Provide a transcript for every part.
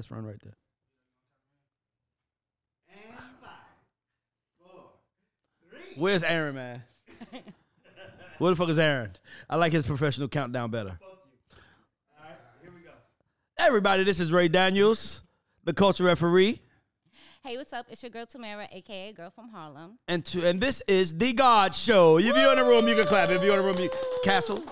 best friend right there. Where's Aaron, man? Where the fuck is Aaron? I like his professional countdown better. Everybody, this is Ray Daniels, the culture referee, Hey, what's up? It's your girl Tamara, aka Girl from Harlem. and to, and this is the GAUDS Show. If you're in the room, you can clap. If you're in the room, you Castle.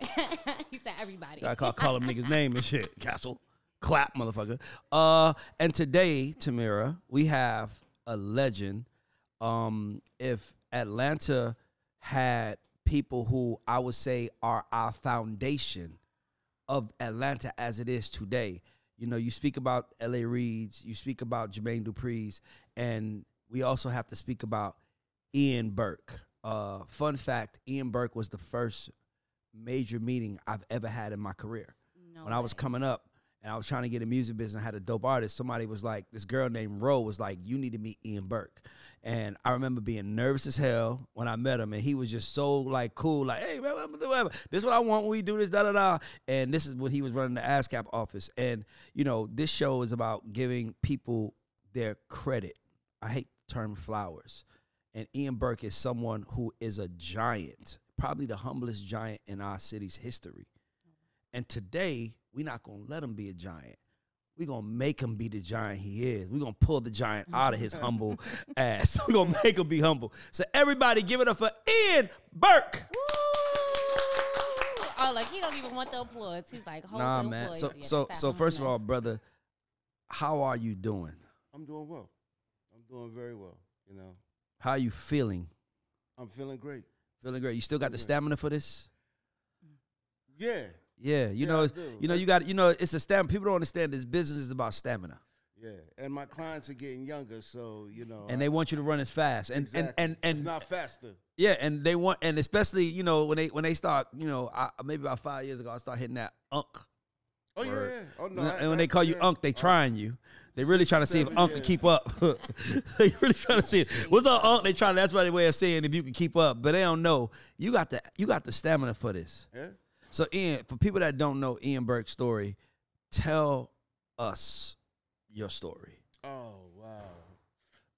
he said everybody. I call call him niggas name and shit. Castle, clap, motherfucker. Uh, and today, Tamira, we have a legend. Um, if Atlanta had people who I would say are our foundation of Atlanta as it is today. You know, you speak about L.A. Reid's, you speak about Jermaine Dupri's, and we also have to speak about Ian Burke. Uh, fun fact: Ian Burke was the first major meeting I've ever had in my career. No when I was coming up and I was trying to get a music business, I had a dope artist. Somebody was like, this girl named Ro was like, you need to meet Ian Burke. And I remember being nervous as hell when I met him, and he was just so like cool, like, hey man, whatever. this is what I want when we do this, da da da. And this is when he was running the ASCAP office. And you know, this show is about giving people their credit. I hate the term flowers. And Ian Burke is someone who is a giant, probably the humblest giant in our city's history. And today, we're not gonna let him be a giant. We're gonna make him be the giant he is. We're gonna pull the giant out of his humble ass. We're gonna make him be humble. So everybody give it up for Ian Burke. Woo! Oh, like he don't even want the applause. He's like, hold Nah, man. applause. So Yeah, so so first of all, brother, how are you doing? I'm doing well. I'm doing very well. You know, How are you feeling? I'm feeling great. Feeling great. You still got the stamina for this? Yeah, Yeah, you Yeah, know, you know, you got, you know, it's a stamina. People don't understand this business is about stamina, yeah. And my clients are getting younger, so you know, and they want you to run as fast, and exactly. and and if and not faster. Yeah, and they want, and especially you know when they when they start, you know, I, maybe about five years ago, I start hitting that unk. Oh yeah, yeah. Oh no. and I- when I- they call you unk, they Oh, trying you. They really trying to see if unk can keep up. they really trying to see what's up, unk. They trying. That's my way of saying if you can keep up, but they don't know you got the you got the stamina for this. Yeah. So Ian, for people that don't know Ian Burke's story, tell us your story. Oh wow.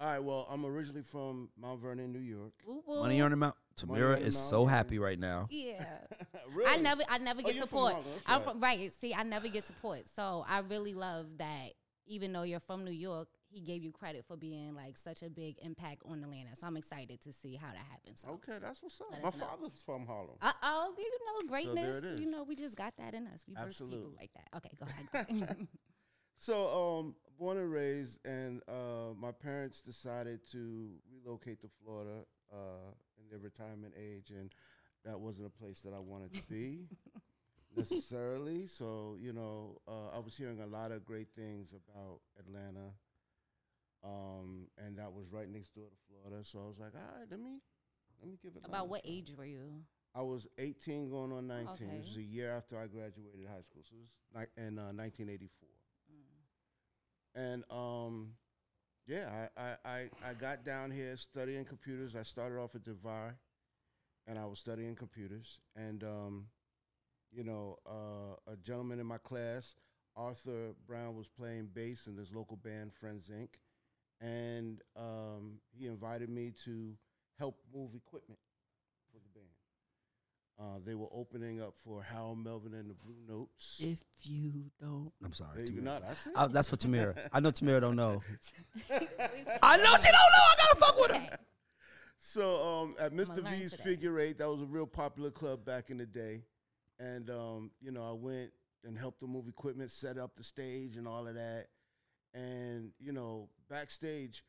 All right. Well, I'm originally from Mount Vernon, New York. Woo, woo. Money on the mount. Tamira on is Mount, so yeah. happy right now. Yeah. really? I never, I never Oh, get you're from support. I'm right. from right. See, I never get support. So I really love that. Even though you're from New York, he gave you credit for being like such a big impact on Atlanta. So I'm excited to see how that happens. So. Okay, that's what's up. My us know. father's from Harlem. Uh oh, you know greatness. is. you know we just got that in us. We birth people like that. Okay, go ahead. Go ahead. So, um, born and raised, and uh, my parents decided to relocate to Florida uh, in their retirement age, and that wasn't a place that I wanted to be necessarily. So, you know, uh, I was hearing a lot of great things about Atlanta, um, and that was right next door to Florida. So I was like, all right, let me let me give it. About what age were you? I was 18 going on 19. It was a year after I graduated high school. So it was ni- in uh, 1984. And um, yeah, I, I, I, I got down here studying computers. I started off at DeVry, and I was studying computers. And um, you know, uh, a gentleman in my class, Arthur Brown, was playing bass in his local band, Friends Inc. And um, he invited me to help move equipment for the band. Uh, they were opening up for Harold Melvin and the Blue Notes. If you don't, I'm sorry. There you Tamira. go. That's. I, that's for Tamira. I know Tamira don't know. I I know she don't know. I gotta fuck with her. So um, at Mr. V's. Figure Eight, that was a real popular club back in the day, and um, you know I went and helped them move equipment, set up the stage, and all of that. And you know backstage,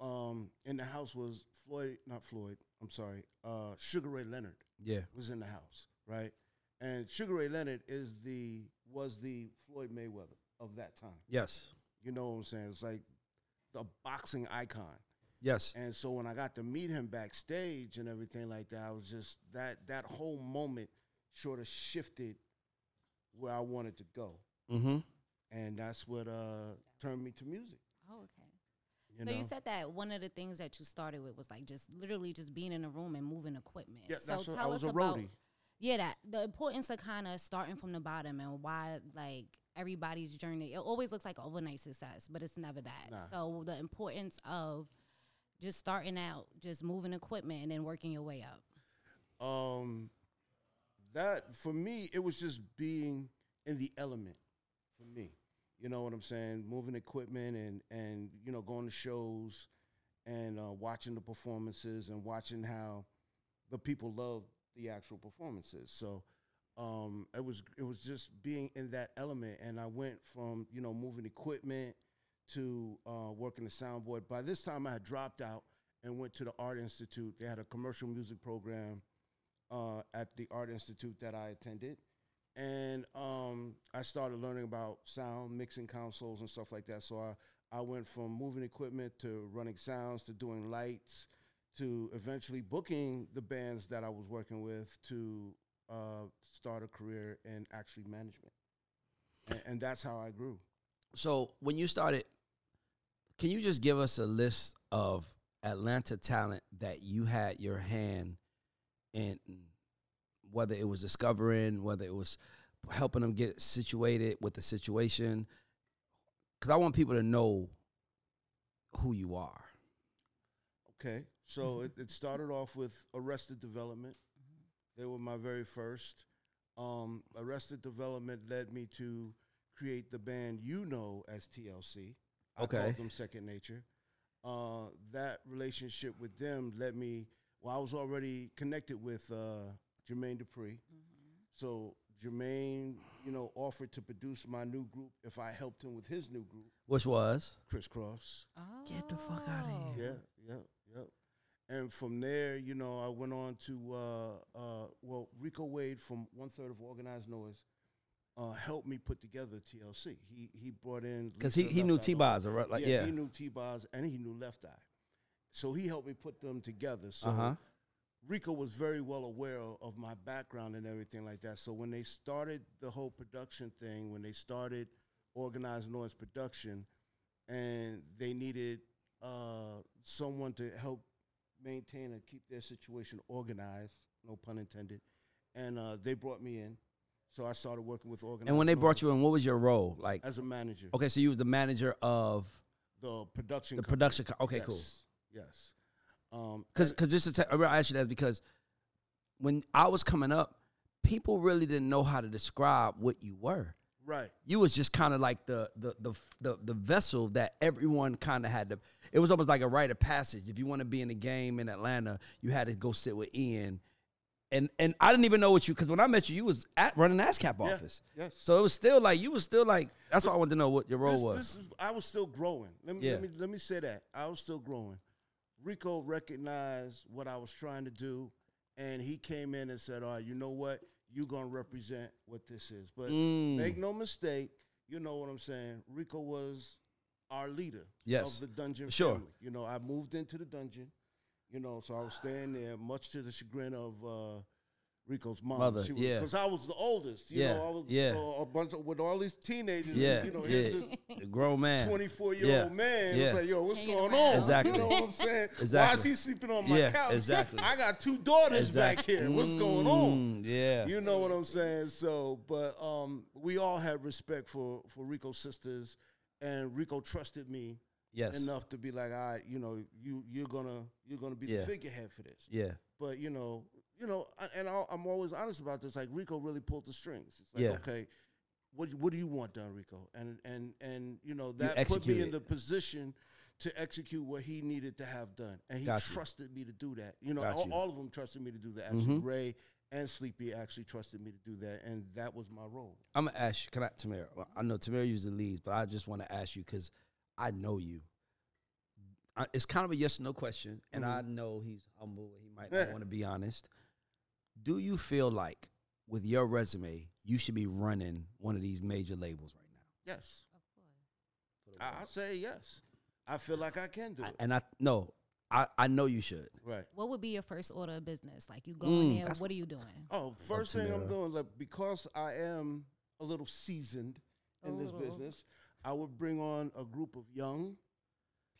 um, in the house was Floyd, not Floyd. I'm sorry, uh, Sugar Ray Leonard Yeah. was in the house, right? And Sugar Ray Leonard is the was the Floyd Mayweather of that time. Yes. You know what I'm saying? It's like the boxing icon. Yes. And so when I got to meet him backstage and everything like that, I was just that that whole moment sort of shifted where I wanted to go, Mm-hmm. and that's what uh, turned me to music. Oh, okay. You so know, you said that one of the things that you started with was like just literally just being in a room and moving equipment. yeah, so tell I was us a about roadie. yeah that the importance of kind of starting from the bottom and why like everybody's journey. It always looks like overnight success, but it's never that. Nah. So the importance of just starting out, just moving equipment and then working your way up. um, that for me, it was just being in the element for me. You know what I'm saying? Moving equipment and and you know going to shows and uh, watching the performances and watching how the people love the actual performances. So um, it was it was just being in that element, and I went from you know moving equipment to uh, working the soundboard. By this time, I had dropped out and went to the Art Institute. They had a commercial music program uh, at the Art Institute that I attended. And um, I started learning about sound, mixing consoles, and stuff like that. So I, I went from moving equipment to running sounds to doing lights to eventually booking the bands that I was working with to uh, start a career in actually management. And, and that's how I grew. So when you started, can you just give us a list of Atlanta talent that you had your hand in, whether it was discovering, whether it was helping them get situated with the situation? Because I want people to know who you are. Okay, so it, it started off with Arrested Development. They were my very first. Um, Arrested Development led me to create the band you know as TLC. I Okay. called them Second Nature. Uh, that relationship with them led me. Well, I was already connected with uh, Jermaine Dupri, so Jermaine, you know, offered to produce my new group if I helped him with his new group, Which was Kris Kross. Oh. Get the fuck out of here. Yeah, yeah, yeah. And from there, you know, I went on to uh, uh, well, Rico Wade from One Third of Organized Noise uh, helped me put together TLC. He he brought in because he, he knew T Lopez. Boz, right? Like, yeah, yeah. he knew T Boz and he knew Left Eye, so he helped me put them together. So Uh huh. Rico was very well aware of my background and everything like that. So when they started the whole production thing, when they started organized noise production, and they needed uh, someone to help maintain and keep their situation organized, no pun intended, and uh, they brought me in. So I started working with organized. And when they brought you in, what was your role? Like, as a manager, okay, so you was the manager of the production, the company. production. Co- okay, yes, cool. Yes. Um, Because and- because just to tell, I ask you that because when I was coming up, people really didn't know how to describe what you were. right. You was just kind of like the the the the, the vessel that everyone kind of had to. It was almost like a rite of passage. If you want to be in the game in Atlanta, you had to go sit with Ian. And and I didn't even know what you because when I met you, you was at running ASCAP Yeah, office. yes. So it was still like you was still like that's why I wanted to know what your role this, was. This is, I was still growing. Let me, Yeah. let me let me say that I was still growing. Rico recognized what I was trying to do, and he came in and said, "All right, you know what? You're gonna represent what this is." But Mm. make no mistake, you know what I'm saying. Rico was our leader Yes. of the dungeon Sure. family. You know, I moved into the dungeon. You know, so I was staying there, much to the chagrin of uh, Rico's mom. Mother, She was, yeah. because I was the oldest. You Yeah, know, I was yeah. uh, a bunch of, with all these teenagers. yeah, you know, yeah, here's this a grown man. 24 year Yeah, old man. yeah. It's like, yo, what's Hanging going around. on? Exactly. You know what I'm saying? exactly. Why is he sleeping on my Yeah, couch? exactly. I got two daughters back here. What's going on? Mm, Yeah. You know what I'm saying? So, but um, we all had respect for for Rico's sisters, and Rico trusted me yes. enough to be like, all right, you know, you you're gonna you're gonna be Yeah. the figurehead for this. Yeah. But you know, you know, and I'll, I'm always honest about this. Like Rico really pulled the strings. It's like, Yeah. okay, what what do you want done, Rico? And and and you know that put execute me in the position to execute what he needed to have done, and he Got you. trusted me to do that. You know, all, you. all of them trusted me to do that. Actually, Mhm. Ray and Sleepy actually trusted me to do that, and that was my role. I'm gonna ask you. Can I, Tamara? Well, I know Tamara usually leads, but I just want to ask you because I know you. I, it's kind of a yes or no question, and I know he's humble. He might not want to be honest. Do you feel like, with your resume, you should be running one of these major labels right now? Yes, Of course. I, I say yes. I feel like I can do I- it. and I no, I I know you should. right. What would be your first order of business? Like you go in Mm, there, what are you doing? Oh, first thing I'm doing, like because I am a little seasoned in this Oh. business, I would bring on a group of young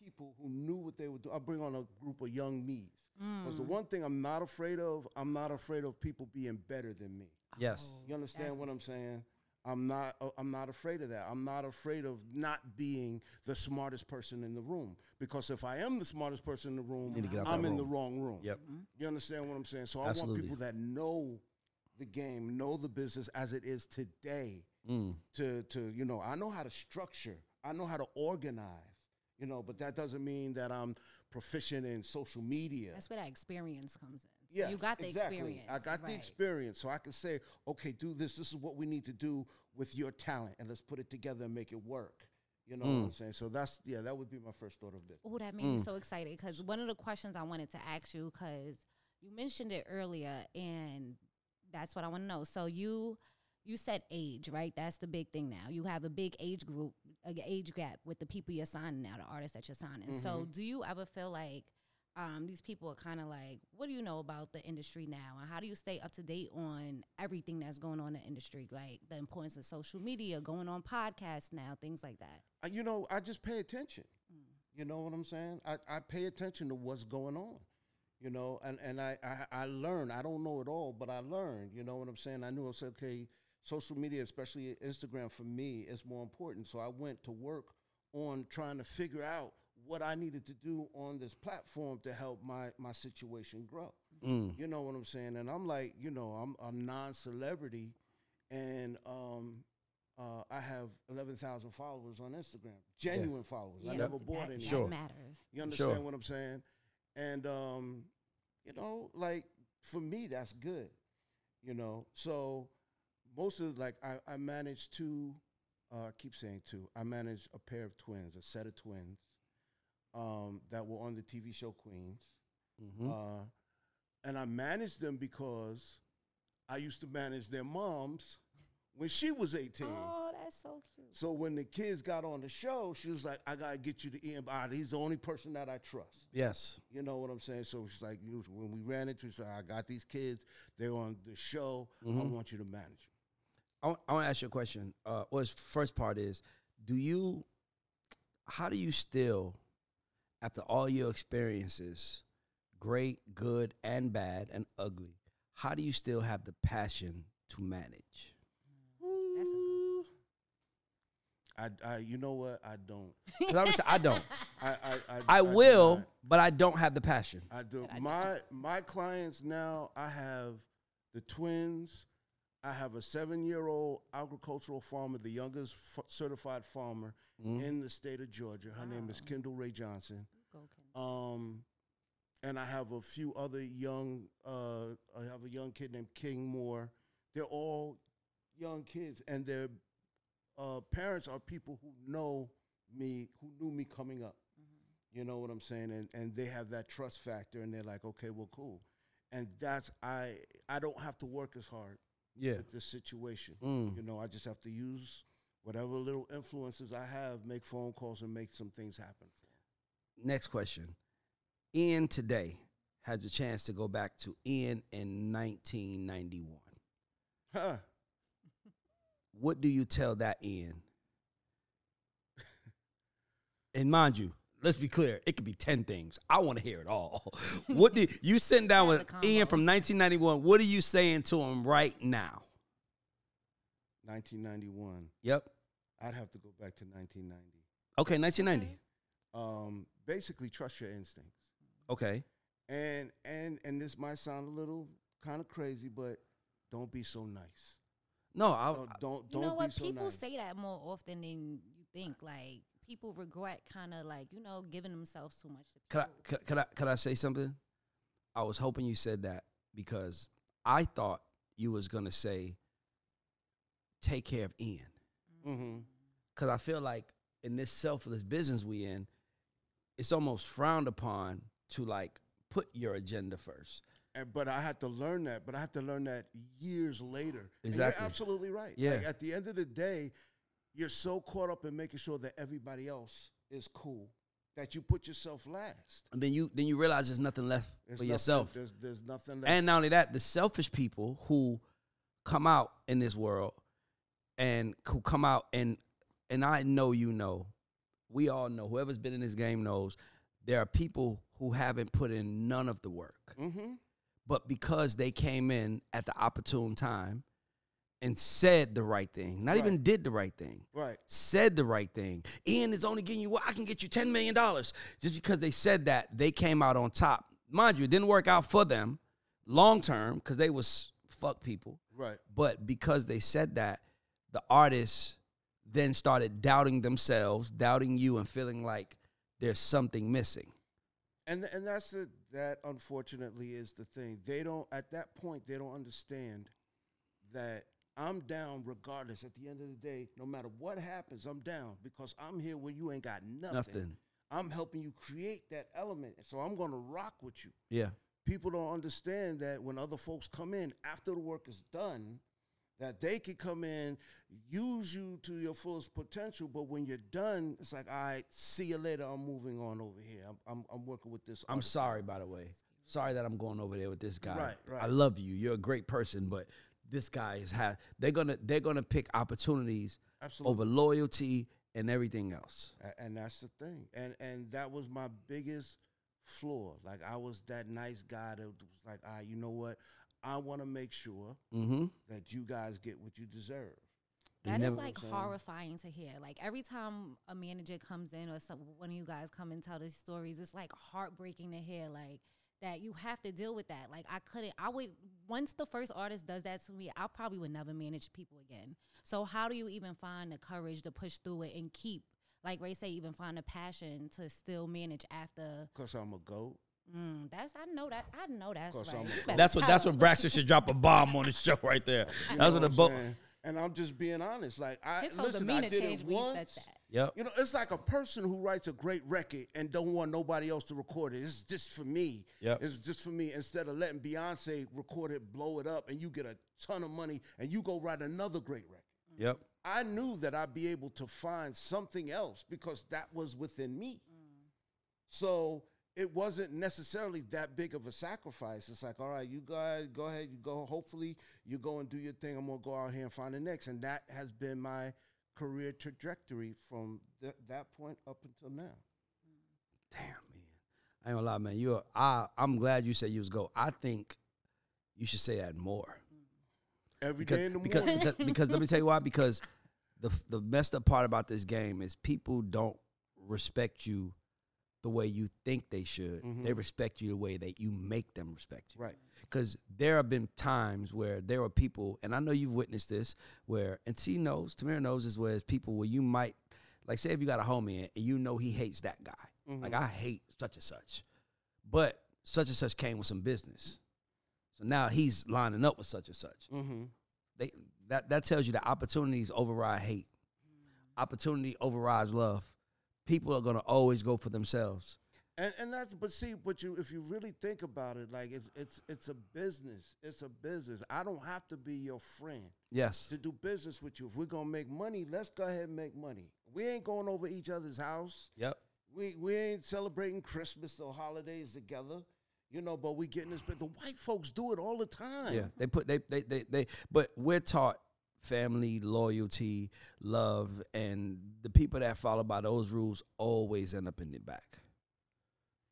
people who knew what they would do. I bring on a group of young me's. Because the Mm. one thing I'm not afraid of, I'm not afraid of people being better than me. Yes. You understand what I'm saying? I'm not. Uh, I'm not afraid of that. I'm not afraid of not being the smartest person in the room because if I am the smartest person in the room, need to get out I'm that in the wrong room. Yep. You understand what I'm saying? So I want people that know the game, know the business as it is today. Mm. To to you know, I know how to structure. I know how to organize. You know, but that doesn't mean that I'm proficient in social media. That's where that experience comes in. So Yes, you got the exactly. experience. I got the experience, so I can say, okay, do this. This is what we need to do with your talent, and let's put it together and make it work. You know what Mm. I'm saying? So that's yeah, that would be my first thought of this. Oh, that made Mm. me so excited because one of the questions I wanted to ask you because you mentioned it earlier, and that's what I want to know. So you you said age, right? That's the big thing now. You have a big age group, a age gap with the people you're signing now, the artists that you're signing. So Mm-hmm. do you ever feel like um, these people are kind of like, what do you know about the industry now, and how do you stay up to date on everything that's going on in the industry, like the importance of social media, going on podcasts now, things like that. Uh, you know, I just pay attention. You know what I'm saying? I, I pay attention to what's going on. You know, and, and I, I, I learn. I don't know it all, but I learn. You know what I'm saying? I knew I said, okay, social media, especially Instagram for me, is more important. So I went to work on trying to figure out what I needed to do on this platform to help my, my situation grow. Mm. You know what I'm saying? And I'm like, you know, I'm a non-celebrity, and um, uh, I have 11,000 followers on Instagram, genuine followers. I never bought that any. Sure. matters. You understand Sure. what I'm saying? And um, you know, like for me, that's good. You know, so most of like I, I manage two. Uh, I keep saying two. I manage a pair of twins, a set of twins, um, that were on the TV show Queens. Mhm. Uh, and I managed them because I used to manage their moms when she was 18. Oh, that's so cute. So when the kids got on the show, she was like, I gotta get you to Ian. Ah, he's the only person that I trust. Yes. You know what I'm saying? So she's like, when we ran into, she said, I got these kids. They're on the show. I Mhm. want you to manage them. I want, I want to ask you a question. Uh, well, first part is, do you, how do you still, after all your experiences, great, good, and bad, and ugly, how do you still have the passion to manage? That's a good I, I, you know what? I don't. 'Cause I, would say I don't. I, I, I, I do will, not. but I don't have the passion. I do. I My my clients now. I have the twins. I have a seven-year-old agricultural farmer, the youngest f- certified farmer Mhm. in the state of Georgia. Her name is Kendall Ray Johnson. Go, Ken. Um, and I have a few other young. Uh, I have a young kid named King Moore. They're all young kids, and their uh, parents are people who know me, who knew me coming up. You know what I'm saying? And and they have that trust factor, and they're like, okay, well, cool. And that's I. I don't have to work as hard Yeah. with this situation. Mm. You know, I just have to use whatever little influences I have, make phone calls, and make some things happen. Next question. Ian today has a chance to go back to Ian in 1991. Huh. What do you tell that Ian? and mind you, let's be clear, it could be 10 things. I want to hear it all. what do you sitting down with Ian from 1991? What are you saying to him right now? 1991. Yep. I'd have to go back to 1990. Okay, 1990. Um, basically, trust your instincts. Okay. And and and this might sound a little kind of crazy, but don't be so nice. No, I, Don't don't, You don't you know what? be so people nice. say that more often than you think. Like people regret kind of like you know giving themselves too much to could I, could, could I could I say something? I was hoping you said that because I thought you was gonna say take care of Ian. Mm-hmm. Cause I feel like in this selfless business we in, it's almost frowned upon to like put your agenda first. And, but I had to learn that. But I had to learn that years later. And you're absolutely right. Yeah. Like, at the end of the day, you're so caught up in making sure that everybody else is cool that you put yourself last. And then you then you realize there's nothing left There's for nothing- yourself. There's there's nothing left. And not only that, the selfish people who come out in this world and who come out and and I know you know, we all know, whoever's been in this game knows, there are people who haven't put in none of the work. mm-hmm. But because they came in at the opportune time and said the right thing. Not even did the right thing. Right. Said the right thing. Ian is only getting you. Well, I can get you ten million dollars just because they said that. They came out on top. Mind you, it didn't work out for them long term because they was fuck people. Right. But because they said that, the artists then started doubting themselves, doubting you, and feeling like there's something missing. And and that's the that unfortunately is the thing. They don't at that point they don't understand that I'm down regardless. At the end of the day, no matter what happens, I'm down because I'm here when you ain't got nothing. Nothing. I'm helping you create that element. So I'm gonna rock with you. Yeah. People don't understand that when other folks come in after the work is done, that they can come in, use you to your fullest potential, but when you're done, it's like, all right, see you later. I'm moving on over here. I'm, I'm, I'm working with this. I'm sorry, by the way. Sorry that I'm going over there with this guy. Right, right. I love you. You're a great person, but this guy is had. they're gonna they're gonna pick opportunities Absolutely. over loyalty and everything else. And that's the thing and and that was my biggest flaw like i was that nice guy that was like ah, you know what i want to make sure Mm-hmm. that you guys get what you deserve They That is never- like horrifying to hear. Like every time a manager comes in or some, one of you guys come and tell these stories, it's like heartbreaking to hear. Like that you have to deal with that. Like I couldn't. I would once the first artist does that to me, I probably would never manage people again. So how do you even find the courage to push through it and keep, like Ray say, even find the passion to still manage after? because i'm a goat Mm, that's I know that I know that's Course right. I'm a goat. That's what that's him. when Braxton should drop a bomb on the show right there. You That's what the I'm boat. saying? and i'm just being honest like i His whole listen demeanor i did changed it when he said once that. Yep. you know it's like a person who writes a great record and don't want nobody else to record it it's just for me Yep. it's just for me instead of letting beyonce record it blow it up and you get a ton of money and you go write another great record mm-hmm. Yep. I knew that I'd be able to find something else because that was within me. Mm. So it wasn't necessarily that big of a sacrifice. It's like, all right, you guys go ahead, you go. Hopefully, you go and do your thing. I'm gonna go out here and find the next, and that has been my career trajectory from th- that point up until now. Damn, man. I ain't gonna lie, man. You're I I'm glad you said you was go. I think you should say that more. Every because, day in the because, morning. because, because let me tell you why. Because the the messed up part about this game is people don't respect you the way you think they should. Mm-hmm. They respect you the way that you make them respect you. Right. Because there have been times where there are people, and I know you've witnessed this, where and T knows, Tamira knows as well as people where you might, like, say if you got a homie and you know he hates that guy, mm-hmm. like I hate such and such, but such and such came with some business, so now he's lining up with such and such Mm-hmm. they that that tells you that opportunities override hate. Mm-hmm. Opportunity overrides love. People are gonna always go for themselves. And and that's but see, but you if you really think about it, like it's it's it's a business. It's a business. I don't have to be your friend. Yes. to do business with you. If we're gonna make money, let's go ahead and make money. We ain't going over each other's house. Yep. We we ain't celebrating Christmas or holidays together. You know, but we getting this. But the white folks do it all the time. Yeah. They put they they they they but we're taught family, loyalty, love, and the people that follow by those rules always end up in the back.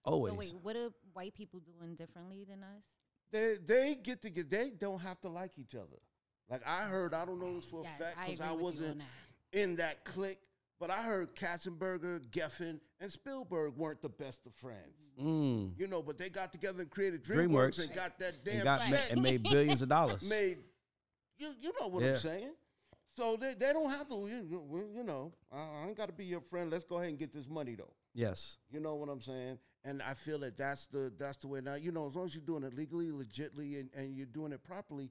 Always. So wait, what are white people doing differently than us? They they get to get. They don't have to like each other. Like I heard, I don't know this for a fact because agree I, wasn't that. in that clique. But I heard Katzenberger, Geffen, and Spielberg weren't the best of friends. Mm. You know, but they got together and created DreamWorks. DreamWorks, and got that damn And got ma- and made billions of dollars. made. You you know what Yeah. I'm saying? So they, they don't have to. You, you know, I, I ain't got to be your friend. Let's go ahead and get this money though. Yes. You know what I'm saying? And I feel that that's the that's the way. Now you know, as long as you're doing it legally, legitly, and, and you're doing it properly,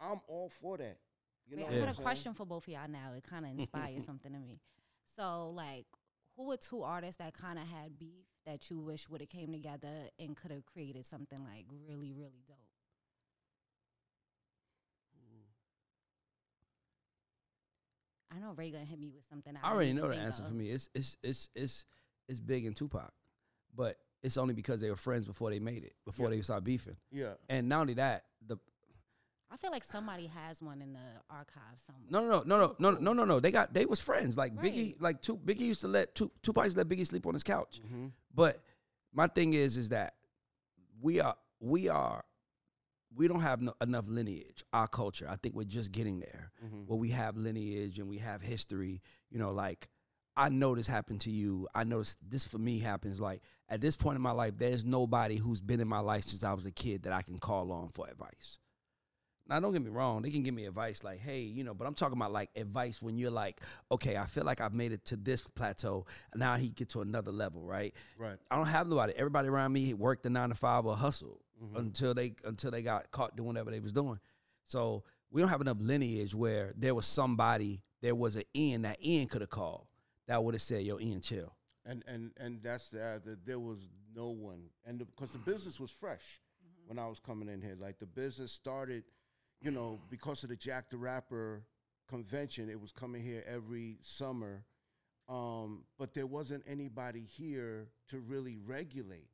I'm all for that. You know, Wait, what I I'm got a question for both of y'all now. It kind of inspires something to me. So, like, who are two artists that kind of had beef that you wish would have came together and could have created something like really, really dope? I know Ray gonna hit me with something. I, I already know the answer of. for me. It's it's it's it's it's big and Tupac, but it's only because they were friends before they made it, before yeah. they started beefing. Yeah. And not only that, the I feel like somebody has one in the archive somewhere. No, no, no, no, no, no, no, no. They got they was friends. Like right. Biggie, like two, Biggie used to let two Tupac used to let Biggie sleep on his couch. Mm-hmm. But my thing is, is that we are we are we don't have no, enough lineage. Our culture, I think we're just getting there. Mhm. Where we have lineage and we have history. You know, like I know this happened to you. I know this, this for me happens. Like at this point in my life, there's nobody who's been in my life since I was a kid that I can call on for advice. Now, don't get me wrong. They can give me advice like, hey, you know, but I'm talking about like advice when you're like, okay, I feel like I've made it to this plateau. And now he get to another level, right? Right. I don't have nobody. Everybody around me worked the nine to five or hustle Mhm. until they until they got caught doing whatever they was doing. So we don't have enough lineage where there was somebody, there was an Ian that Ian could have called that would have said, "Yo, Ian, chill." and and and that's the, uh, the there was no one and because the, business was fresh when I was coming in here like the business started you know because of the Jack the Rapper convention it was coming here every summer um, but there wasn't anybody here to really regulate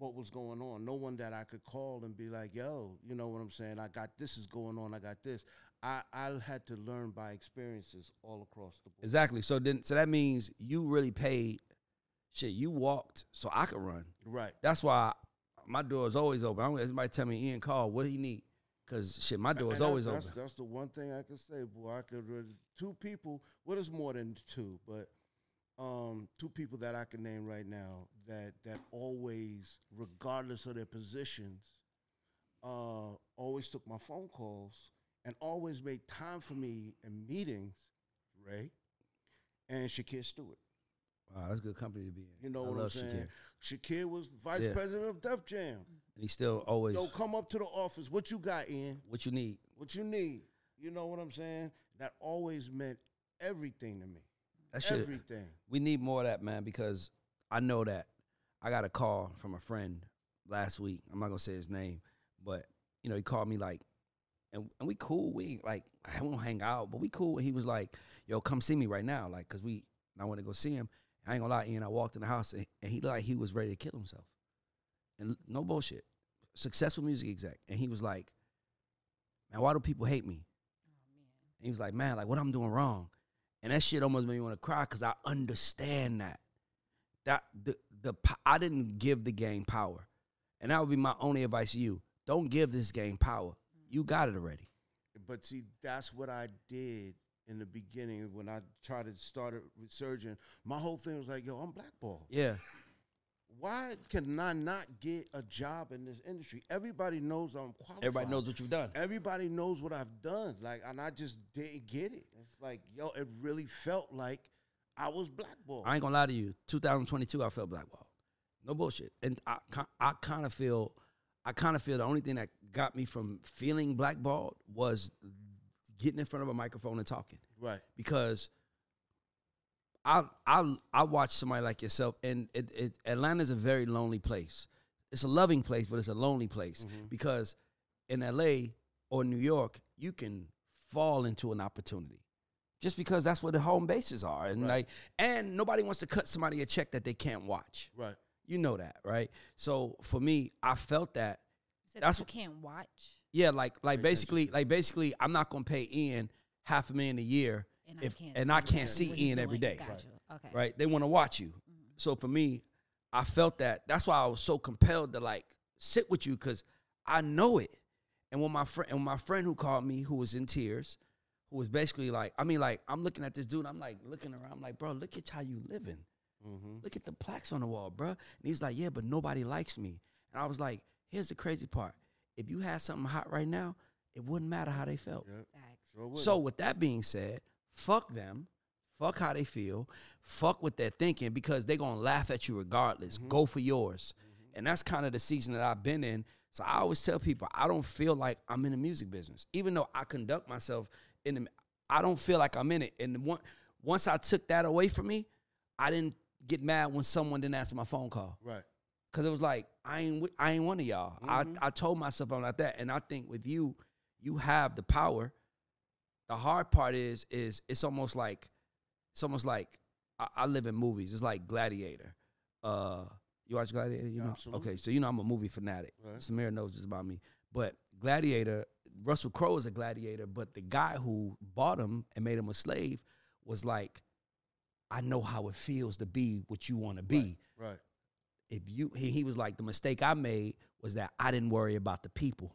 what was going on no one that I could call and be like yo you know what I'm saying I got this is going on I got this I I had to learn by experiences all across the board Exactly. So then, so that means you really paid. Shit, you walked so I could run. right That's why my door is always open. I don't somebody tell me Ian call what he need because shit, my door is And always that's, open. That's the one thing I can say, boy. I could really, two people. What is more than two? But um, two people that I can name right now that that always, regardless of their positions, uh, always took my phone calls and always made time for me in meetings. Ray and Shakir Stewart. Wow, that's good company to be in. You know I what I'm saying? Shakir. Shakir was vice Yeah. president of Def Jam. And he still always Yo, come up to the office. What you got, in? what you need. what you need. You know what I'm saying? That always meant everything to me. That shit. everything. We need more of that, man, because I know that I got a call from a friend last week. I'm not gonna say his name, but you know, he called me like, and, and we cool. We like I won't hang out, but we cool. And he was like, "Yo, come see me right now," like, cause we. And I want to go see him. I ain't gonna lie, Ian. I walked in the house and, and he looked like he was ready to kill himself. And no bullshit, successful music exec. And he was like, "Man, why do people hate me?" Oh, and he was like, "Man, like what I'm doing wrong." And that shit almost made me want to cry because I understand that. That the the I didn't give the game power, and that would be my only advice to you. Don't give this game power. You got it already. But see, that's what I did in the beginning when I tried to start a. My whole thing was like, yo, I'm blackballed. Yeah, Why can I not get a job in this industry? Everybody knows I'm qualified. everybody knows what you've done. Everybody knows what I've done. Like, and I just didn't get it. It's like, yo, it really felt like I was blackballed. I ain't gonna lie to you. 2022, I felt blackballed. No bullshit. And I, I kind of feel, I kind of feel the only thing that got me from feeling blackballed was getting in front of a microphone and talking. right. because I I I watch somebody like yourself, and it, it, Atlanta's a very lonely place. It's a loving place, but it's a lonely place mm-hmm. because in L.A. or New York, you can fall into an opportunity just because that's where the home bases are, and Right. like, and nobody wants to cut somebody a check that they can't watch. Right. You know that, right? So for me, I felt that You said That's that what- you can't watch. yeah, like like Pay basically like basically, I'm not gonna pay Ian half a million a year And if I can't and see I can't see Ian every day. doing. day Got Right. Okay. right? They want to watch you. So for me, I felt that. That's why I was so compelled to like sit with you because I know it. And when my friend, and my friend who called me, who was in tears, who was basically like, I mean, like I'm looking at this dude, I'm like looking around, I'm like, bro, look at how you living. Mm-hmm. Look at the plaques on the wall, bro. And he's like, yeah, but nobody likes me. And I was like, here's the crazy part. If you had something hot right now, it wouldn't matter how they felt. Yep. Sure. So with that being said, fuck them. Fuck how they feel. Fuck what they're thinking because they're gonna laugh at you regardless. Mm-hmm. Go for yours. Mm-hmm. And that's kind of the season that I've been in. So I always tell people I don't feel like I'm in the music business. Even though I conduct myself in the I don't feel like I'm in it. And one, once I took that away from me, I didn't get mad when someone didn't answer my phone call. right. Cause it was like I ain't I ain't one of y'all. I mm-hmm. I told myself I'm not that, and I think with you, you have the power. The hard part is is it's almost like it's almost like I, I live in movies. It's like Gladiator. Uh, you watch Gladiator? You know? Absolutely. Okay, so you know I'm a movie fanatic. Right. Samir knows this about me. But Gladiator, Russell Crowe is a gladiator, but the guy who bought him and made him a slave was like, I know how it feels to be what you want to be Right. if you he, he was like the mistake I made was that I didn't worry about the people.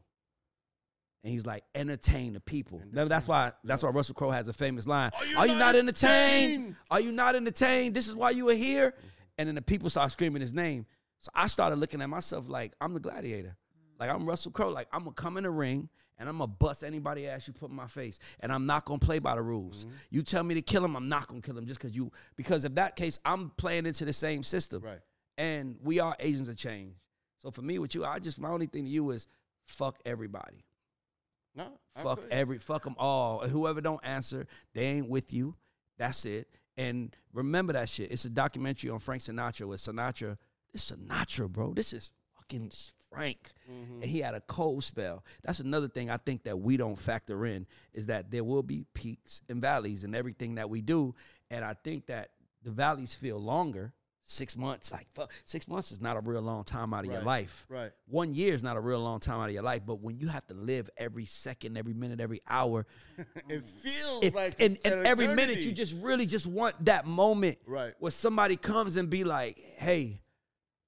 And he's like, entertain the people. Remember, that's why that's why Russell Crowe has a famous line. Are you Are you not not entertained? entertained?" Are you not entertained? This is why you are here. Mm-hmm. And then the people start screaming his name. So I started looking at myself like I'm the gladiator. Mm. Like I'm Russell Crowe. Like I'm gonna come in the ring and I'm gonna bust anybody ass you put in my face. And I'm not gonna play by the rules. Mm-hmm. You tell me to kill him, I'm not gonna kill him just because you because if that case, I'm playing into the same system. Right. And we are agents of change. So for me with you, I just my only thing to you is fuck everybody. No, Fuck every fuck them all. And whoever don't answer, they ain't with you. That's it. And remember that shit. It's a documentary on Frank Sinatra with Sinatra. This Sinatra, bro. This is fucking Frank. Mm-hmm. And he had a cold spell. That's another thing I think that we don't factor in is that there will be peaks and valleys in everything that we do. And I think that the valleys feel longer. Six months, like fuck, six months is not a real long time out of your life Right. one year is not a real long time out of your life, but when you have to live every second, every minute, every hour, It feels it, like and, it's and every minute you just really just want that moment Right. where somebody comes and be like, "Hey,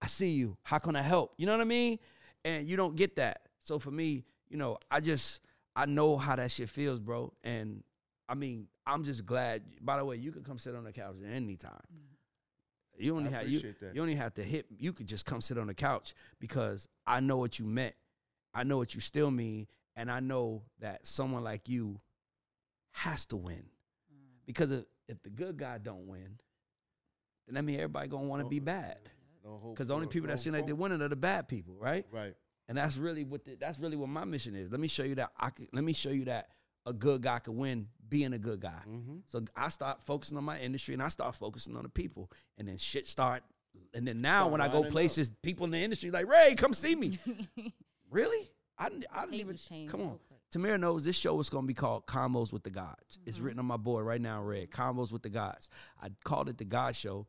I see you. How can I help?" You know what I mean? And you don't get that. So for me, you know, I just I know how that shit feels, bro. And I mean, I'm just glad. By the way, you can come sit on the couch anytime. Mm-hmm. You only I have you, that. you only have to hit. You could just come sit on the couch because I know what you meant. I know what you still mean, and I know that someone like you has to win. Mm. Because if, if the good guy don't win, then that means everybody gonna want to No- be bad. No Because the only for- people that no seem like they're winning are the bad people, right? Right. And that's really what the, that's really what my mission is. Let me show you that I can, let me show you that a good guy could win being a good guy. Mm-hmm. So I start focusing on my industry and I start focusing on the people. And then shit start and then now Start when I go lining up. places, people in the industry like, Ray, come see me. really? I didn't, I didn't even change come on. real quick. Tamira knows this show is gonna be called Combos with the Gods. It's Mm-hmm. written on my board right now, in red. Combos with the Gods. I called it the GAUDS Show,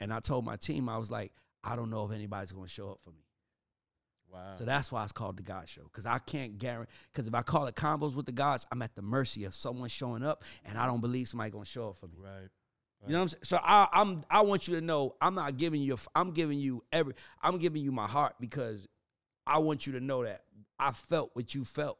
and I told my team I was like, I don't know if anybody's gonna show up for me. Wow. So that's why it's called the GAUDS Show. Because I can't guarantee. Because if I call it Combos with the Gods, I'm at the mercy of someone showing up, and I don't believe somebody gonna show up for me. right. You know what I'm saying? So I, I'm I want you to know I'm not giving you. I'm giving you every. I'm giving you my heart because I want you to know that I felt what you felt.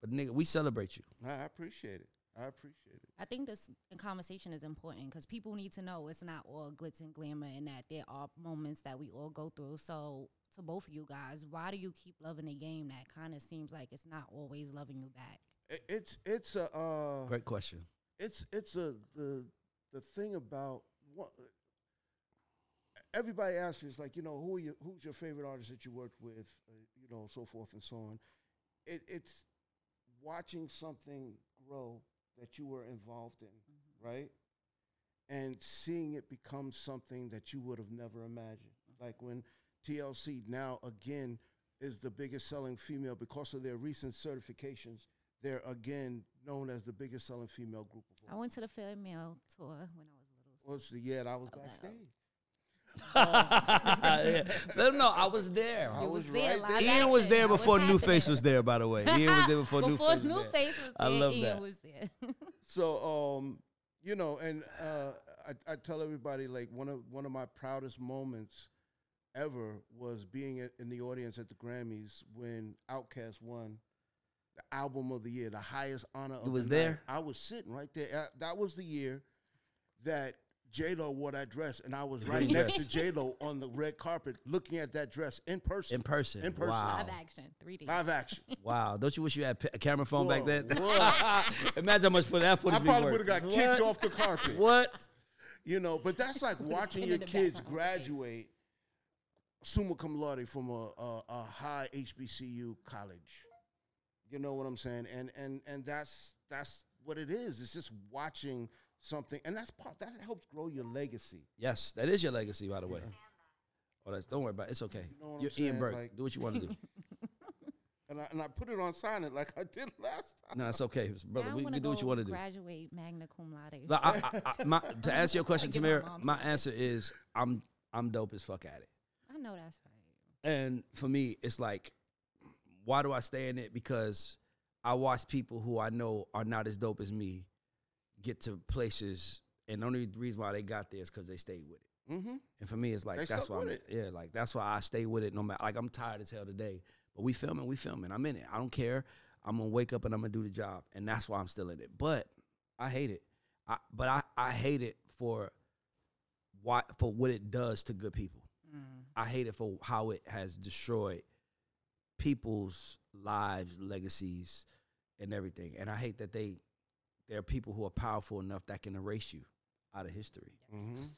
But nigga, we celebrate you. I I appreciate it. I appreciate it. I think this conversation is important because people need to know it's not all glitz and glamour and that there are moments that we all go through. So, to both of you guys, why do you keep loving a game that kind of seems like it's not always loving you back? It- It's it's a uh, Great question. it's it's a the the thing about what everybody asks you is like you know who are you, who's your favorite artist that you worked with uh, you know so forth and so on. It, it's watching something grow that you were involved in right? And seeing it become something that you would have never imagined. Like when TLC now again is the biggest selling female because of their recent certifications they're again known as the biggest selling female group of all I went to the female tour when I was little. well, it's the year that I was Oh, backstage. Yeah. Let them know I was there. I You was was there, right there. Ian was there I was before New. Face was there. By the way, Ian was there before, New Before Face. New was there. Face was I there, love Ian that. was there. So, um, you know, and uh, I, I tell everybody like one of one of my proudest moments ever was being in the audience at the Grammys when Outkast won the album of the year, the highest honor. of You the was night. there? I was sitting right there. Uh, that was the year that J Lo wore that dress, and I was right next to J Lo on the red carpet, looking at that dress in person, in person. In person. Wow. Live action, 3D. live action. Wow. Don't you wish you had a camera phone back then? Imagine how much for that footage I probably would have got What? kicked off the carpet. What? You know, but that's like watching your kids graduate summa cum laude from a, a, a high HBCU college. You know what I'm saying? And and and that's that's what it is. It's just watching something, and that's part that helps grow your legacy. Yes, that is your legacy, by the way. Oh, that's, don't worry about it. It's okay. You know what I'm You're Ian saying? Burke. Like- do what you want to do. And I, and I put it on silent like I did last time. no, it's okay, brother. Now I We can do what you want to do. Graduate magna cum laude. But I, I, I, my, to answer your question, Give my Tamir, my answer is I'm I'm dope as fuck at it. I know that's right. And for me, it's like, why do I stay in it? Because I watch people who I know are not as dope as me get to places, and the only reason why they got there is because they stayed with it. Mm-hmm. And for me, it's like They that's why I'm, it. yeah, like that's why I stay with it. No matter, like I'm tired as hell today, But we filming, we filming. I'm in it. I don't care. I'm gonna wake up and I'm gonna do the job, and that's why I'm still in it. But I hate it. I, but I, I hate it for why for what it does to good people. I hate it for how it has destroyed people's lives, legacies, and everything. And I hate that they there are people who are powerful enough that can erase you out of history. Mhm.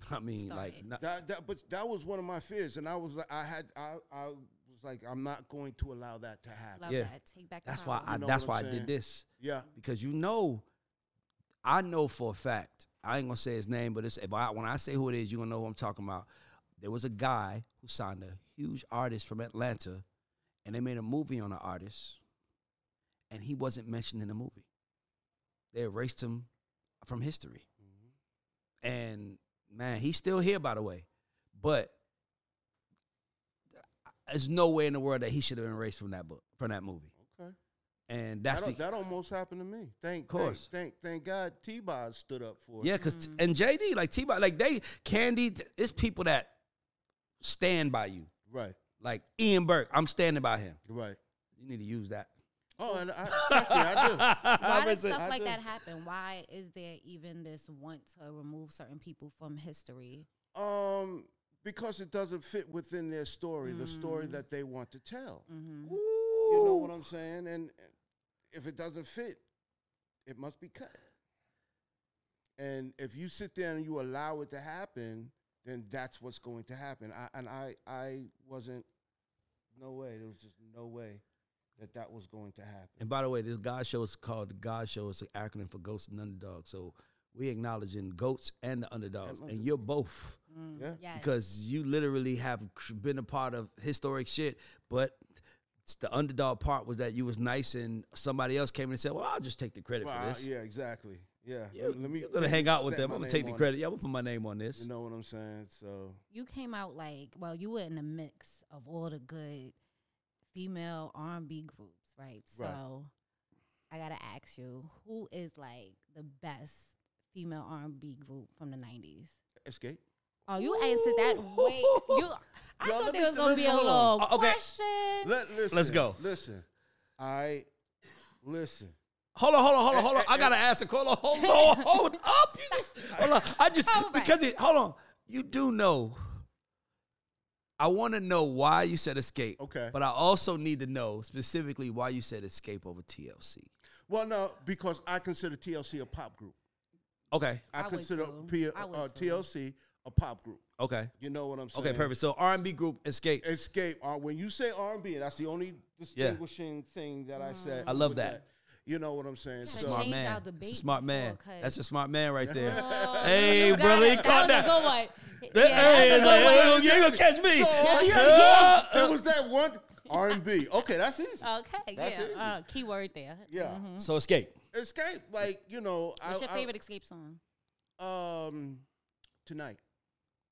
I mean, like, not, That, that, but that was one of my fears, and I was like, I had, I, I was like, I'm not going to allow that to happen. Love Yeah. that. Take back. that's why. I You know that's why I'm I did this Yeah, because you know, I know for a fact. I ain't gonna say his name, but it's if I, when I say who it is, you gonna know who I'm talking about. There was a guy who signed a huge artist from Atlanta, and they made a movie on the artist, and he wasn't mentioned in the movie. They erased him from history, mm-hmm. and man, he's still here, by the way, but. There's no way in the world that he should have been erased from that book, from that movie, okay. and that's that, that almost happened to me. Thank, Course. Thank, thank, thank God, T-Boz stood up for it. Yeah, because mm-hmm. and JD like T Boz, like they Candy, it's people that stand by you. Right, Like Ian Burke, I'm standing by him. right. You need to use that. Oh, and I, trust me, I do. Why does stuff I like do. that happen? Why is there even this want to remove certain people from history? Um, because it doesn't fit within their story, the story Mm. that they want to tell. Mm-hmm. You know what I'm saying? And if it doesn't fit, it must be cut. And if you sit there and you allow it to happen, then that's what's going to happen. I, and I, I wasn't. No way. There was just no way that that was going to happen. And by the way, this GAUDS show is called the GAUDS show. It's an acronym for Goats and Underdogs. So we acknowledging goats and the underdogs, And and you're both mm. Mm, Yeah. Yes. because you literally have been a part of historic shit. But the underdog part was that you was nice, and somebody else came in and said, "Well, I'll just take the credit Well, for this." yeah, exactly. Yeah. You, Let me. you're gonna hang out with them. I'm gonna take the on it. credit. Yeah, I'm gonna put my name on this. You know what I'm saying? So you came out like well, you were in the mix of all the good female R and B groups, right? Right. So I gotta ask you, who is like the best female R and B group from the '90s? Xscape. Oh, you answered that way. You, I Yo, thought there was gonna be a little on. Uh, okay. question. Let, listen, Let's go. Listen. I listen. Hold on, hold on, hold on, hold on. I gotta ask a hold on, hold on, hold up. You just, hold on. I just All right. because it. Hold on. You do know. I want to know why you said Xscape. Okay. But I also need to know specifically why you said Xscape over TLC. Well, no, because I consider TLC a pop group. Okay. I, I consider. P- I uh. TLC a pop group. Okay. You know what I'm saying? Okay. Perfect. So R and B group Xscape. Xscape. Uh, when you say R&B, that's the only distinguishing thing that I said. I love with that. You know what I'm saying? Gotta So, Smart man. our That's a smart man. before, 'cause- That's a smart man right there. Oh, Hey, you brother, it. he That caught was a that. good one. Hey, Yeah, it's like, good you ain't gonna catch me. so all he Uh, had to do, it was that one R&B. Okay, that's easy. Okay, That's yeah. easy. Uh, keyword there. Yeah. So Xscape. Xscape, like you know, What's I, your favorite Xscape song? Um, tonight.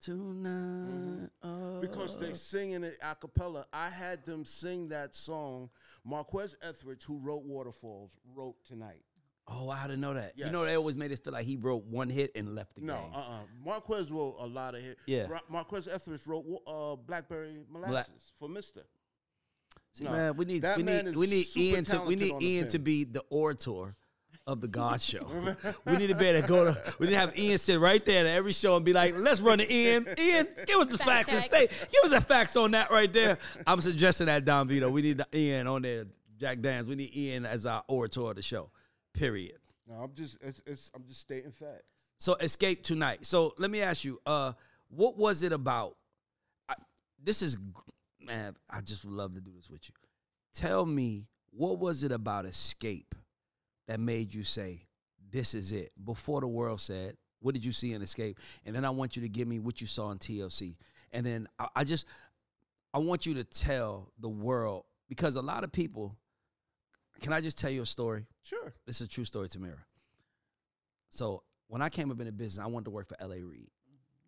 Tonight. Mm-hmm. because uh, they singing it a cappella. I had them sing that song. Marqueze Etheridge, who wrote Waterfalls, wrote tonight. Oh, I didn't know that. You know, they always made us feel like he wrote one hit and left the No, game. uh, uh Marqueze wrote a lot of hits. Yeah. Ra- Marqueze Etheridge wrote uh, Blackberry Molasses for Mista. See, No, man, we need we need we need Ian to we need Ian to be the orator of the GAUDS Show. we need to be able to go to. We need to have Ian sit right there at every show and be like, "Let's run it, Ian. Ian, give us the Fact facts and check. stay. Give us the facts on that right there." I'm suggesting that Don Vito. We need Ian on there. Jack Dance. We need Ian as our orator of the show. Period. No, I'm just it's, it's I'm just stating facts. So Xscape tonight. So let me ask you, uh, what was it about? I, this is man, I just would love to do this with you. Tell me, what was it about Xscape that made you say, "This is it"? Before the world said, "What did you see in Xscape?" And then I want you to give me what you saw in TLC. And then I, I just, I want you to tell the world because a lot of people. Can I just tell you a story? Sure. This is a true story, Tamara. So when I came up in the business, I wanted to work for L.A. Reid.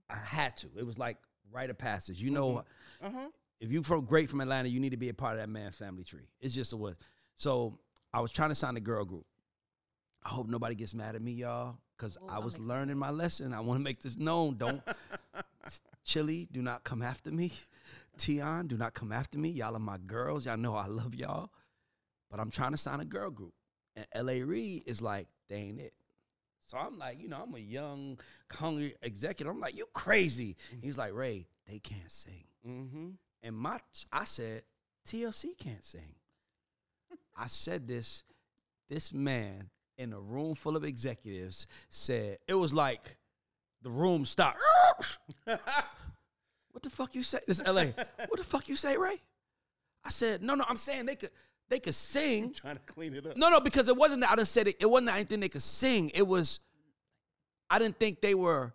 I had to. It was like rite of passage. You know, Uh huh. if you from great from Atlanta, you need to be a part of that man's family tree. It's just a what. So I was trying to sign a girl group. I hope nobody gets mad at me, y'all, because Well, I was learning my lesson. I want to make this known. Don't Chilli, do not come after me. Tion, do not come after me. Y'all are my girls. Y'all know I love y'all. But I'm trying to sign a girl group. And L.A. Reid is like, they ain't it. So I'm like, you know, I'm a young, hungry executive. I'm like, you crazy. He's like, Ray, they can't sing. Mm-hmm. And my, I said, TLC can't sing. I said this. This man in a room full of executives said it was like the room stopped. what the fuck you say? This LA. What the fuck you say, Ray? I said, no, no. I'm saying they could, they could sing. Trying to clean it up. No, no, because it wasn't that I just said it. It wasn't that I they could sing. It was I didn't think they were.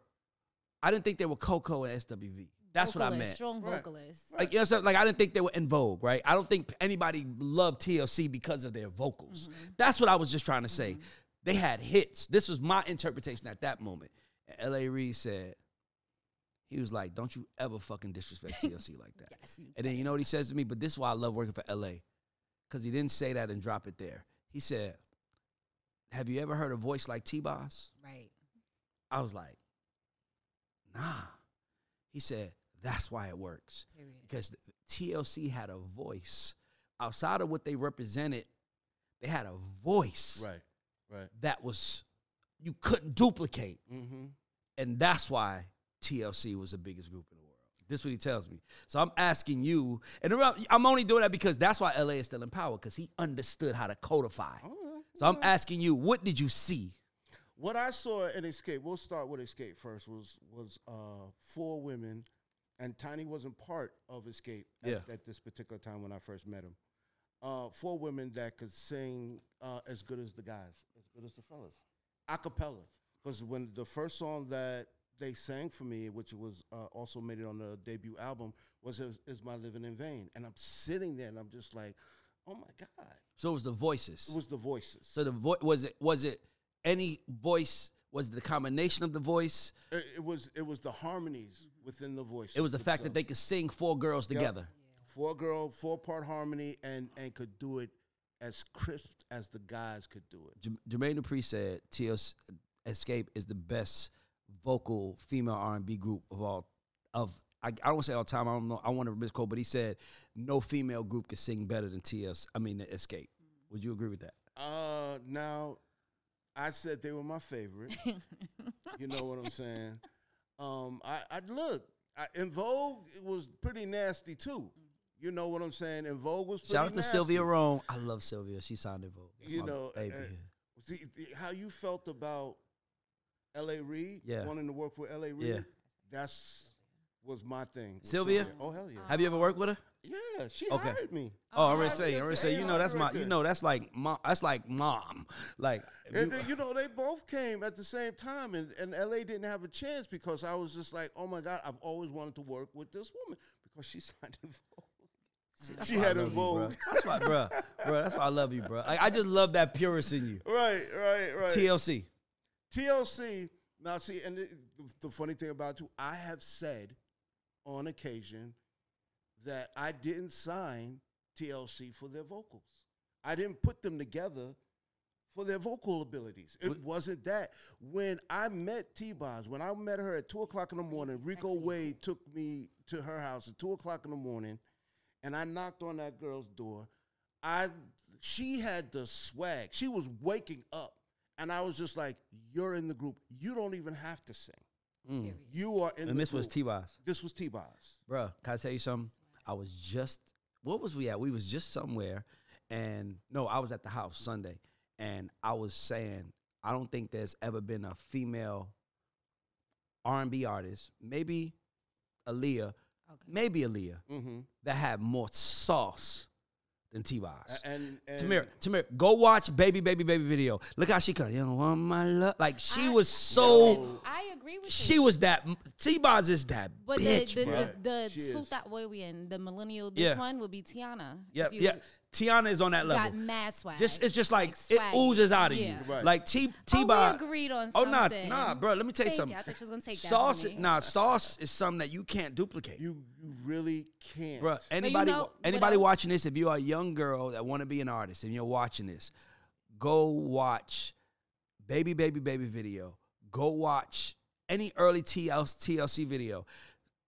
I didn't think they were Coko and SWV. That's what I Vocalist, meant. Strong Right. vocalist. Like you know, what I'm like I didn't think they were En Vogue, right? I don't think anybody loved TLC because of their vocals. Mm-hmm. That's what I was just trying to say. They had hits. This was my interpretation at that moment. And L.A. Reid said, he was like, "Don't you ever fucking disrespect TLC like that." Yes, you And then you know what he says to me? But this is why I love working for LA. Because he didn't say that and drop it there. He said, Have you ever heard a voice like T Boz? Right. I was like, Nah. He said, That's why it works. Period. Because TLC had a voice. Outside of what they represented, they had a voice Right. Right. that was, you couldn't duplicate. Mm-hmm. And that's why TLC was the biggest group in the world. This is what he tells me. So I'm asking you, and I'm only doing that because that's why LA is still in power, because he understood how to codify. So I'm asking you, what did you see? What I saw in Xscape, we'll start with Xscape first, was was uh, four women, and Tiny wasn't part of Xscape at, Yeah. at this particular time when I first met him. Uh, four women that could sing uh, as good as the guys, as good as the fellas, a cappella. Because when the first song that they sang for me, which was uh, also made it on the debut album, was is, is "My Living in Vain," and I'm sitting there and I'm just like, "Oh my god!" So it was the voices. It was the voices. so the vo- was it was it any voice? Was it the combination of the voice? It, it was it was the harmonies within the voice. It was the fact that they could sing four girls together. four girl four part harmony and and could do it as crisp as the guys could do it. J- Jermaine Dupri said TLC Xscape is the best vocal female R and B group of all of. I, I don't want to say all time. I don't know. I want to misquote, but he said no female group could sing better than TLC. I mean, Xscape. Would you agree with that? Uh, now I said they were my favorite. you know what I'm saying? Um, I, I look I, En Vogue. It was pretty nasty too. You know what I'm saying? En Vogue was pretty Shout out to nasty. Sylvia Rhone. I love Sylvia. She signed En Vogue. That's You know, baby. See how you felt about L.A. Reid, Yeah. wanting to work with L.A. Reid. Yeah. That's was my thing. with Sylvia? Oh hell yeah, Have you ever worked with her? Yeah. She Okay. hired me. Oh, I'm Oh, gonna say, I'm gonna say, you know, that's my, you know, that's like mom, that's like mom, like. And you- then, you know, they both came at the same time, and, and LA didn't have a chance because I was just like, oh my God, I've always wanted to work with this woman because she signed En Vogue. That's she had a love you, bruh. Vogue. That's why, bro, bro. That's why I love you, bro. Like, I just love that purist in you. Right, right, right. TLC. TLC. Now, see, and the, the funny thing about you, I have said on occasion that I didn't sign TLC for their vocals. I didn't put them together for their vocal abilities. It wasn't that. When I met T Boz, when I met her at two o'clock in the morning, Rico Wade took me to her house at two o'clock in the morning, and I knocked on that girl's door. I she had the swag. She was waking up. And I was just like, You're in the group. You don't even have to sing. Mm. You are in And the this was. T-Boz. This was T Boz. Bro, can I tell you something? I was just, what was we at? We was just somewhere, and no, I was at the house Sunday, and I was saying, I don't think there's ever been a female R&B artist, maybe Aaliyah, Okay. maybe Aaliyah, Mm-hmm. that had more sauce than T-Boz. And, and Tamir, Tamir, go watch Baby Baby Baby video. Look how she comes. You know, want my love. Like she I- was so. I agree with She you. was that. T-Boz is that But bitch, the the, bro. the, the She that way we in the millennial this Yeah. one would be Tiana. Yeah, you yeah. Tiana is on that level. Got mad swag. Just it's just like, it oozes out of Yeah. you. Right. Like T Oh, T we Boz. agreed on Something. Oh something. nah, nah, bro. Let me tell you Thank something. I thought you was gonna take that. sauce, from nah, sauce is something that you can't duplicate. you you really can't. Bro, anybody know anybody watching this, if you're a young girl that want to be an artist and you're watching this, go watch Baby Baby Baby video. Go watch any early TLC, TLC video.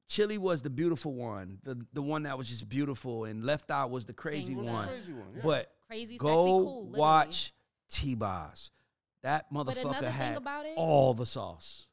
Chilli was the beautiful one, the the one that was just beautiful, and Left Eye was the crazy Gangsta. Was the one. crazy one, yeah. But Crazy, sexy, go cool. literally. watch T-Boz. That motherfucker had about it- all the sauce.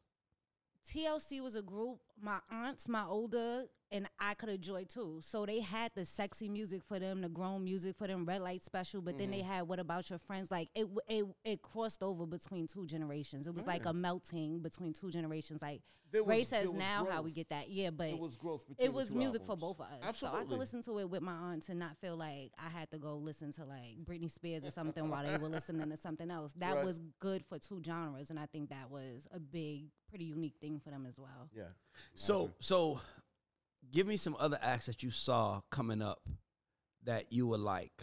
TLC was a group. My aunts, my older, and I could enjoy too. So they had the sexy music for them, the grown music for them, red light special. But then Mm-hmm. they had what about your friends? Like it, it, it crossed over between two generations. It was like a melting between two generations. Like There Ray says now how we get that. Yeah, but There was growth between it was music for both of us. So I could listen to it with my aunts and not feel like I had to go listen to like Britney Spears or something while they were listening to something else. That Right. was good for two genres, and I think that was a big, pretty unique thing for them as well. Yeah. So so give me some other acts that you saw coming up that you were like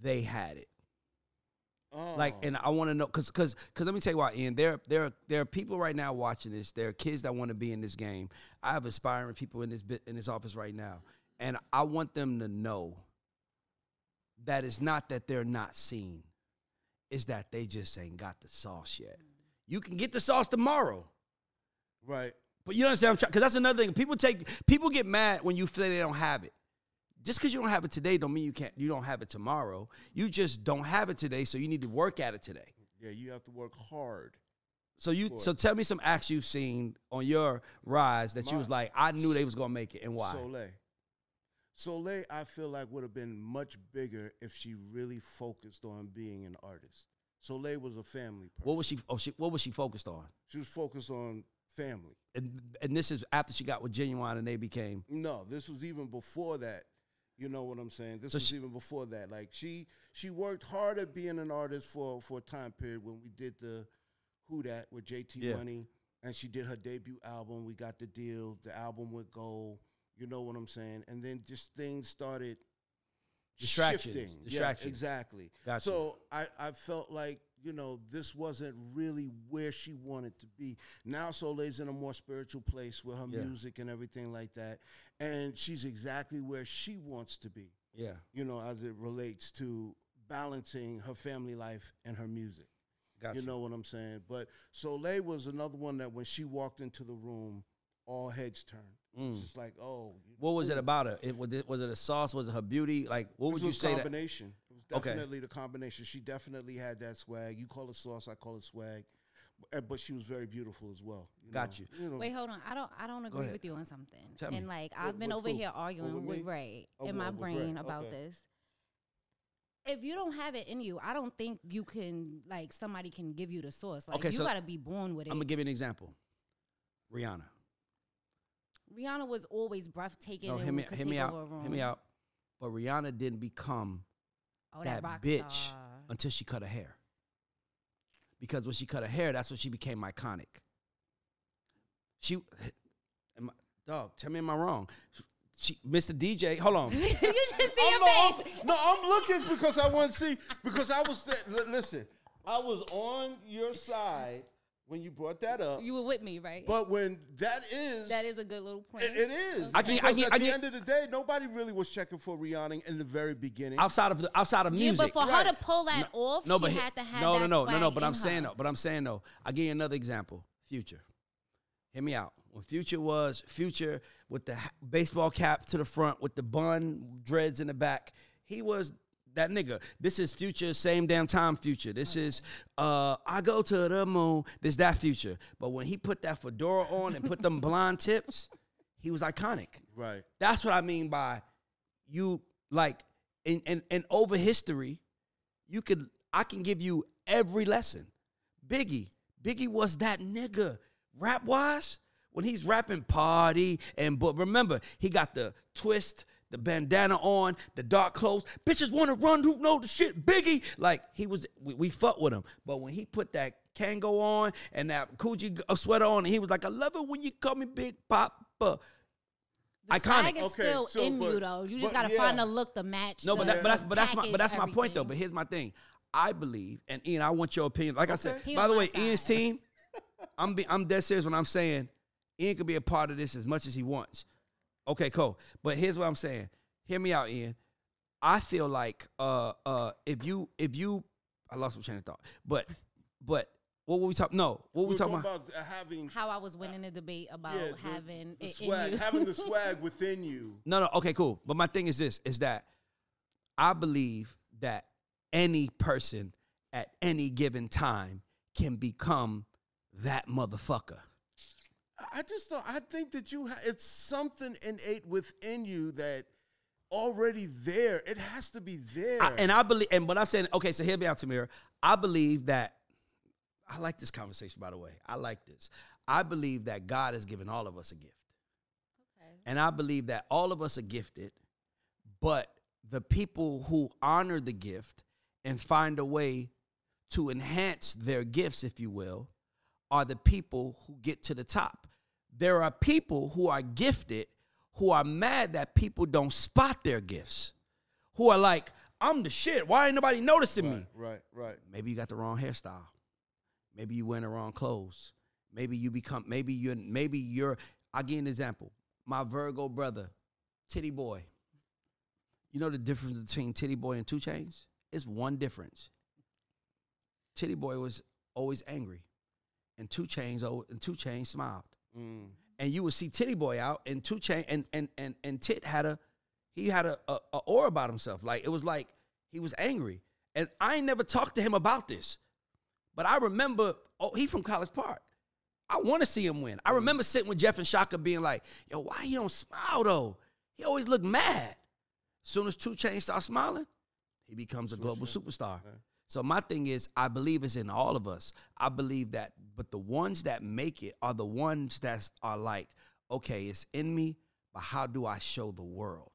they had it. Like, Oh. and I want to know, cause, cause, cause, let me tell you why, Ian. There, there, there are people right now watching this. There are kids that want to be in this game. I have aspiring people in this bit in this office right now, and I want them to know that it's not that they're not seen, it's that they just ain't got the sauce yet. You can get the sauce tomorrow. Right. But you understand? I'm trying because that's another thing. People take people get mad when you say they don't have it. Just because you don't have it today, don't mean you can't. You don't have it tomorrow. You just don't have it today, so you need to work at it today. Yeah, you have to work hard. So you, so tell me some acts you've seen on your rise that you was like, I knew they was gonna make it, and why? Solé. Solé, I feel like would have been much bigger if she really focused on being an artist. Solé was a family person. What was she? Oh, she, what was she focused on? She was focused on family. And, and this is after she got with Ginuwine, and they became. No, this was even before that. You know what I'm saying? This So was she- even before that. Like she she worked hard at being an artist for for a time period when we did the Who Dat with JT Yeah. Money and she did her debut album. We got the deal. The album would go. You know what I'm saying? And then just things started Distractions. shifting. Yeah, Distractions. exactly. Gotcha. So I, I felt like, you know, this wasn't really where she wanted to be. Now Solé's in a more spiritual place with her Yeah. music and everything like that. And she's exactly where she wants to be, Yeah, you know, as it relates to balancing her family life and her music. gotcha. You know what I'm saying? But Solé was another one that when she walked into the room, all heads turned. It's Mm. just like, oh. What was it about her? It, was, it, was it a sauce? Was it her beauty? Like, what would you was say combination. It was Okay. definitely the combination. She definitely had that swag. You call it sauce, I call it swag. But she was very beautiful as well. Got know. you. know, Wait, hold on. I don't. I don't agree with you on something. Tell me. and like I've been over who? here arguing with with? Ray Oh, in my with Ray. brain about Okay. this. If you don't have it in you, I don't think you can like somebody can give you the source. Like Okay, you so got to be born with it. I'm gonna give you an example. Rihanna. Rihanna was always breathtaking. No, and hear me, could hear take me out. over a room. Hear me out. But Rihanna didn't become Oh, that, that, bitch star. until she cut her hair. Because when she cut her hair, that's when she became iconic. She, am I, dog, tell me am I wrong? She, Mr. DJ, hold on. you should see I'm your no, face. I'm, no, I'm looking because I want to see. Because I was, th- listen, I was on your side when you brought that up. You were with me, right? But when that is, that is a good little point. it, it is. I can- I can- at I the can- end of the day, nobody really was checking for Rihanna in the very beginning. outside of the, outside of yeah, music. but for Right. her to pull that off, no, she had to have no, that no, no, no, no. swag But I'm in saying her. though. But I'm saying though. I'll give you another example. Future. Hear me out. When Future was Future with the baseball cap to the front with the bun dreads in the back, he was that nigga. This is Future, same damn time Future. This is uh I go to the moon. This that Future. But when he put that fedora on and put them blonde tips, he was iconic. right. That's what I mean by you like in in, in over history, you could I can give you every lesson. Biggie, Biggie was that nigga. Rap wise, when he's rapping party and but remember, he got the twist, the bandana on, the dark clothes. Bitches want to run who know the shit. Biggie, like he was, we, we fuck with him. But when he put that Kangol on and that Coogi uh, sweater on, and he was like, I love it when you call me Big Papa. The iconic. swag is Okay, still so, in you though. You but just gotta yeah. find a look to match. No, but, the that, but that's but that's my but that's my point though. But here's my thing. I believe, and Ian, I want your opinion. Like I said, He by the my way, Ian's team, I'm be, I'm dead serious when I'm saying Ian could be a part of this as much as he wants. Okay, cool. But here's what I'm saying. Hear me out, Ian. I feel like uh uh if you if you I lost my train of thought, but but What were we talking? No, what were we, were talking about? uh, having How I was winning the debate about yeah, the- having the it in swag, you. having the swag within you. No, no, okay, cool. But my thing is this: is that I believe that any person at any given time can become that motherfucker. I just don't. I think that you. Ha- it's something innate within you that already there. It has to be there. I, and I believe, and what I'm saying, okay, so hear me out, Tamira. I believe that I like this conversation, by the way. I like this. I believe that God has given all of us a gift. And I believe that all of us are gifted, but the people who honor the gift and find a way to enhance their gifts, if you will, are the people who get to the top. There are people who are gifted who are mad that people don't spot their gifts, who are like, I'm the shit. Why ain't nobody noticing me? right, right. Maybe you got the wrong hairstyle. Maybe you wearing the wrong clothes. Maybe you become. Maybe you're. Maybe you're. I'll give you an example. My Virgo brother, Titty Boy. You know the difference between Titty Boy and 2 Chainz? It's one difference. Titty Boy was always angry, and 2 Chainz. al- And 2 Chainz smiled. Mm. And you would see Titty Boy out, and 2 Chain and and and and Tit had a he had a, a, a aura about himself. Like it was like he was angry. And I ain't never talked to him about this. But I remember, oh, he from College Park. I want to see him win. I remember sitting with Jeff and Shaka being like, yo, why he don't smile though? He always look mad. Soon as 2 Chainz starts smiling, he becomes a global superstar. So my thing is, I believe it's in all of us. I believe that, but the ones that make it are the ones that are like, okay, it's in me, but how do I show the world?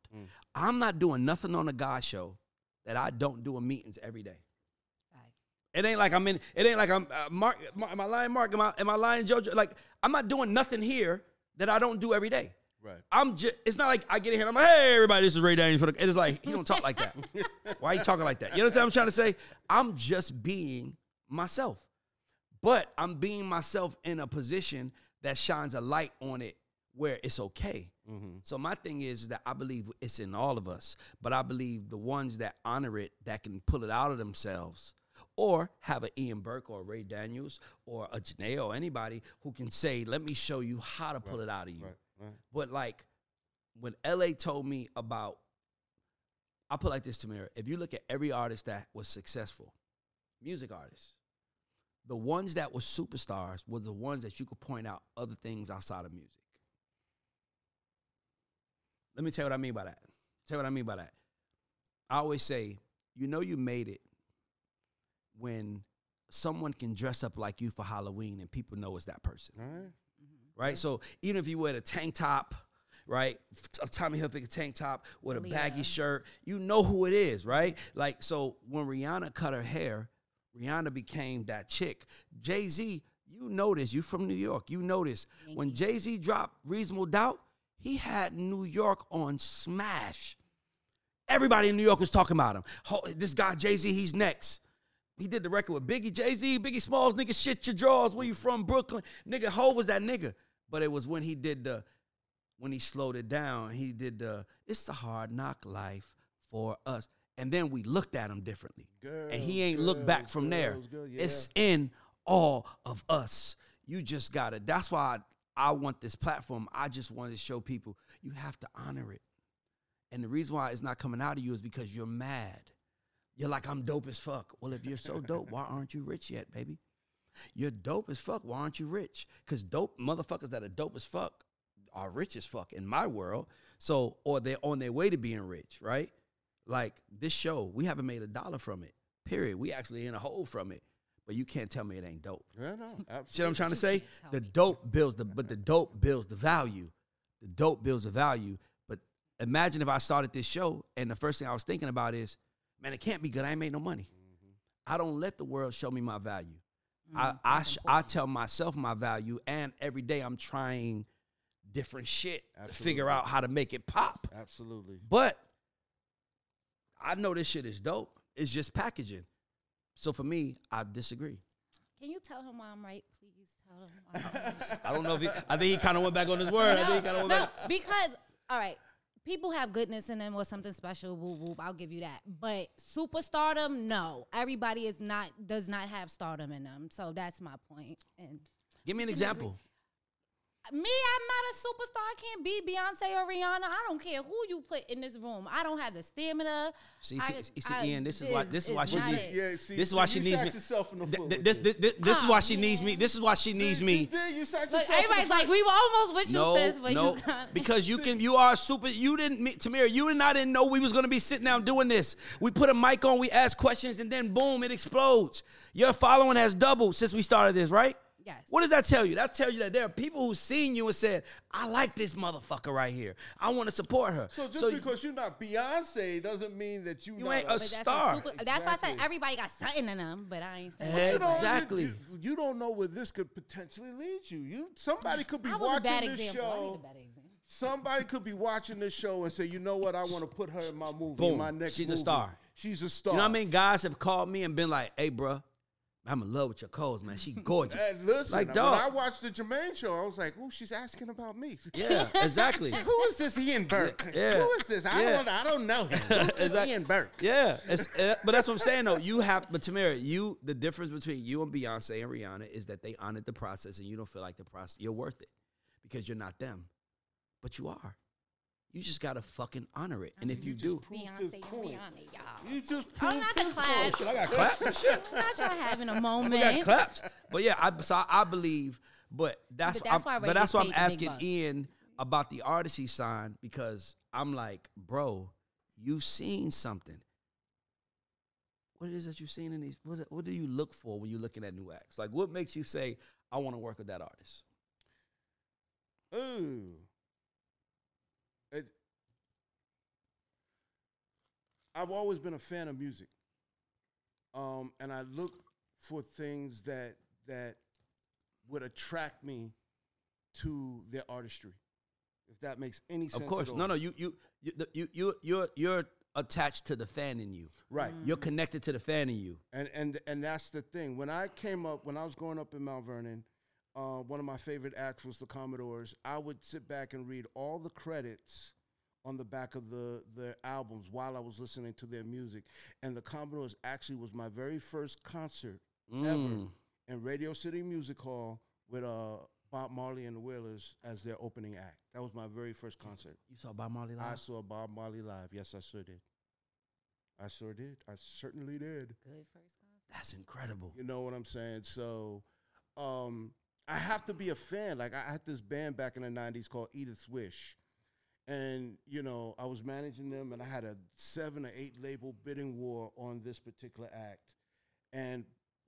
I'm not doing nothing on the GAUDS show that I don't do in meetings every day. It ain't like I'm in. It ain't like I'm uh, Mark. Am I lying, Mark? Am I am I lying, Jojo? Like I'm not doing nothing here that I don't do every day. Right. I'm just. It's not like I get in here and I'm like, hey, everybody, this is Ray Daniels for the. It's like he don't talk like that. Why are you talking like that? You know what I'm trying to say? I'm just being myself, but I'm being myself in a position that shines a light on it where it's okay. Mm-hmm. So my thing is, that I believe it's in all of us, but I believe the ones that honor it, that can pull it out of themselves, or have an Ian Burke or a Ray Daniels or a Janae or anybody who can say, "Let me show you how to pull it out of you." Right, right. But like when LA told me about, I put like this, Tamira. If you look at every artist that was successful, music artists, the ones that were superstars were the ones that you could point out other things outside of music. Let me tell you what I mean by that. Tell you what I mean by that. I always say, you know, you made it when someone can dress up like you for Halloween and people know it's that person right. Right? So even if you wear a tank top, right, a uh, Tommy Hilfiger tank top with a oh, baggy shirt, you know who it is, right? Like so, when Rihanna cut her hair, Rihanna became that chick. Jay Z, you notice you from New York, you notice when Jay Z dropped Reasonable Doubt, he had New York on smash. Everybody in New York was talking about him. This guy Jay Z, he's next. He did the record with Biggie, Jay Z, Biggie Smalls, nigga, shit your drawers. Where you from, Brooklyn? Nigga, Ho was that nigga. But it was when he did the, when he slowed it down, he did the, it's a hard knock life for us. And then we looked at him differently. and he ain't looked back Girls, from there. girls, girls, It's in all of us. You just gotta, that's why I, I want this platform. I just wanted to show people you have to honor it. And the reason why it's not coming out of you is because you're mad. You're like, I'm dope as fuck. Well, if you're so dope, why aren't you rich yet, baby? You're dope as fuck. Why aren't you rich? Because dope motherfuckers that are dope as fuck are rich as fuck in my world. So, or they're on their way to being rich, right? Like this show, we haven't made a dollar from it. Period. We actually in a hole from it. But you can't tell me it ain't dope. Yeah, no, absolutely. See what I'm trying to say? The dope builds the, but the dope builds the value. The dope builds the value. But imagine if I started this show and the first thing I was thinking about is, man, it can't be good. I ain't made no money. Mm-hmm. I don't let the world show me my value. Mm, I I, sh- I tell myself my value, and every day I'm trying different shit to figure out how to make it pop. Absolutely. But I know this shit is dope. It's just packaging. So for me, I disagree. Can you tell him why I'm right, please? Tell him why I'm right. I don't know if he. I think he kind of went back on his word. I think he kind of went no, back. because all right, people have goodness in them or something special. Whoop, whoop, I'll give you that. But superstardom, no. Everybody is not does not have stardom in them. So that's my point. And Give me an example. Me, I'm not a superstar. I can't be Beyonce or Rihanna. I don't care who you put in this room. I don't have the stamina. See, I- t- see, I- Ian, this is why- this is why she needs- it. Yeah, see, This is why she needs me. yourself in the Th- foot th- This, this, this, this is why ah, she needs me. This is why she needs me. You did. You shot Look, yourself everybody's like, we were almost with you, No, sis, but no, you got because you can. You are a super. You didn't, me- Tamira. You and I didn't know we was gonna be sitting down doing this. We put a mic on, we ask questions, and then boom, it explodes. Your following has doubled since we started this, right? Yes. What does that tell you? That tells you that there are people who seen you and said, "I like this motherfucker right here. I want to support her." So just you- because you're not Beyonce doesn't mean that you, You not ain't a But that's, star. A super, that's why I said everybody got something in them, but I ain't saying. Hey. you know, Exactly. You, you don't know where this could potentially lead you. You somebody could be I was a watching bad this example. I need a show. bad. Somebody could be watching this show and say, you know what, I want to put her in my movie, Boom. in my next She's a movie. star. She's a star. You know what I mean? Guys have called me and been like, "Hey, bruh, I'm in love with your clothes, man. She gorgeous." And listen, Like, when dog. I watched the Jermaine show, I was like, oh, she's asking about me. yeah, exactly. Who is this Ian Burke? Yeah. Who is this? I Yeah. don't I don't know him. Who's Ian Burke? Yeah, it's, uh, but that's what I'm saying though. You have, but Tamara, you the difference between you and Beyonce and Rihanna is that they honored the process, and you don't feel like the process. You're worth it because you're not them, but you are. You just gotta fucking honor it, and uh-huh. if you, You do, just proved Beyonce his and point. Rihanna, y'all. You just I'm proved not the his class. point. Oh, shit, I got claps and shit. I'm not y'all having a We moment. got claps, but yeah, I, so I, I believe, but that's, But that's I'm- why Ray that's why I'm paid the big asking bucks. Ian about the artist he signed because I'm like, bro, you seen something. What is it that you've seen in these? What, what do you look for when you're looking at new acts? Like, what makes you say, I want to work with that artist? Ooh. It, I've always been a fan of music. Um, and I look for things that that would attract me to their artistry. If that makes any sense. Of course, no, no, you, you, you, the- you, you, you're, you're attached to the fan in you. Right. You're connected to the fan in you. And and and that's the thing. When I came up, when I was growing up in Mount Vernon, uh, one of my favorite acts was the Commodores. I would sit back and read all the credits on the back of the the albums while I was listening to their music. And the Commodores actually was my very first concert ever Mm. in Radio City Music Hall with uh, Bob Marley and the Wailers as their opening act. That was my very first concert. You saw Bob Marley live? I saw Bob Marley live. Yes, I sure did. I sure did. I certainly did. Good first concert. That's incredible. You know what I'm saying? So, um, I have to be a fan. Like I had this band back in the '90s called Edith's Wish, and you know I was managing them, and I had a seven or eight label bidding war on this particular act, and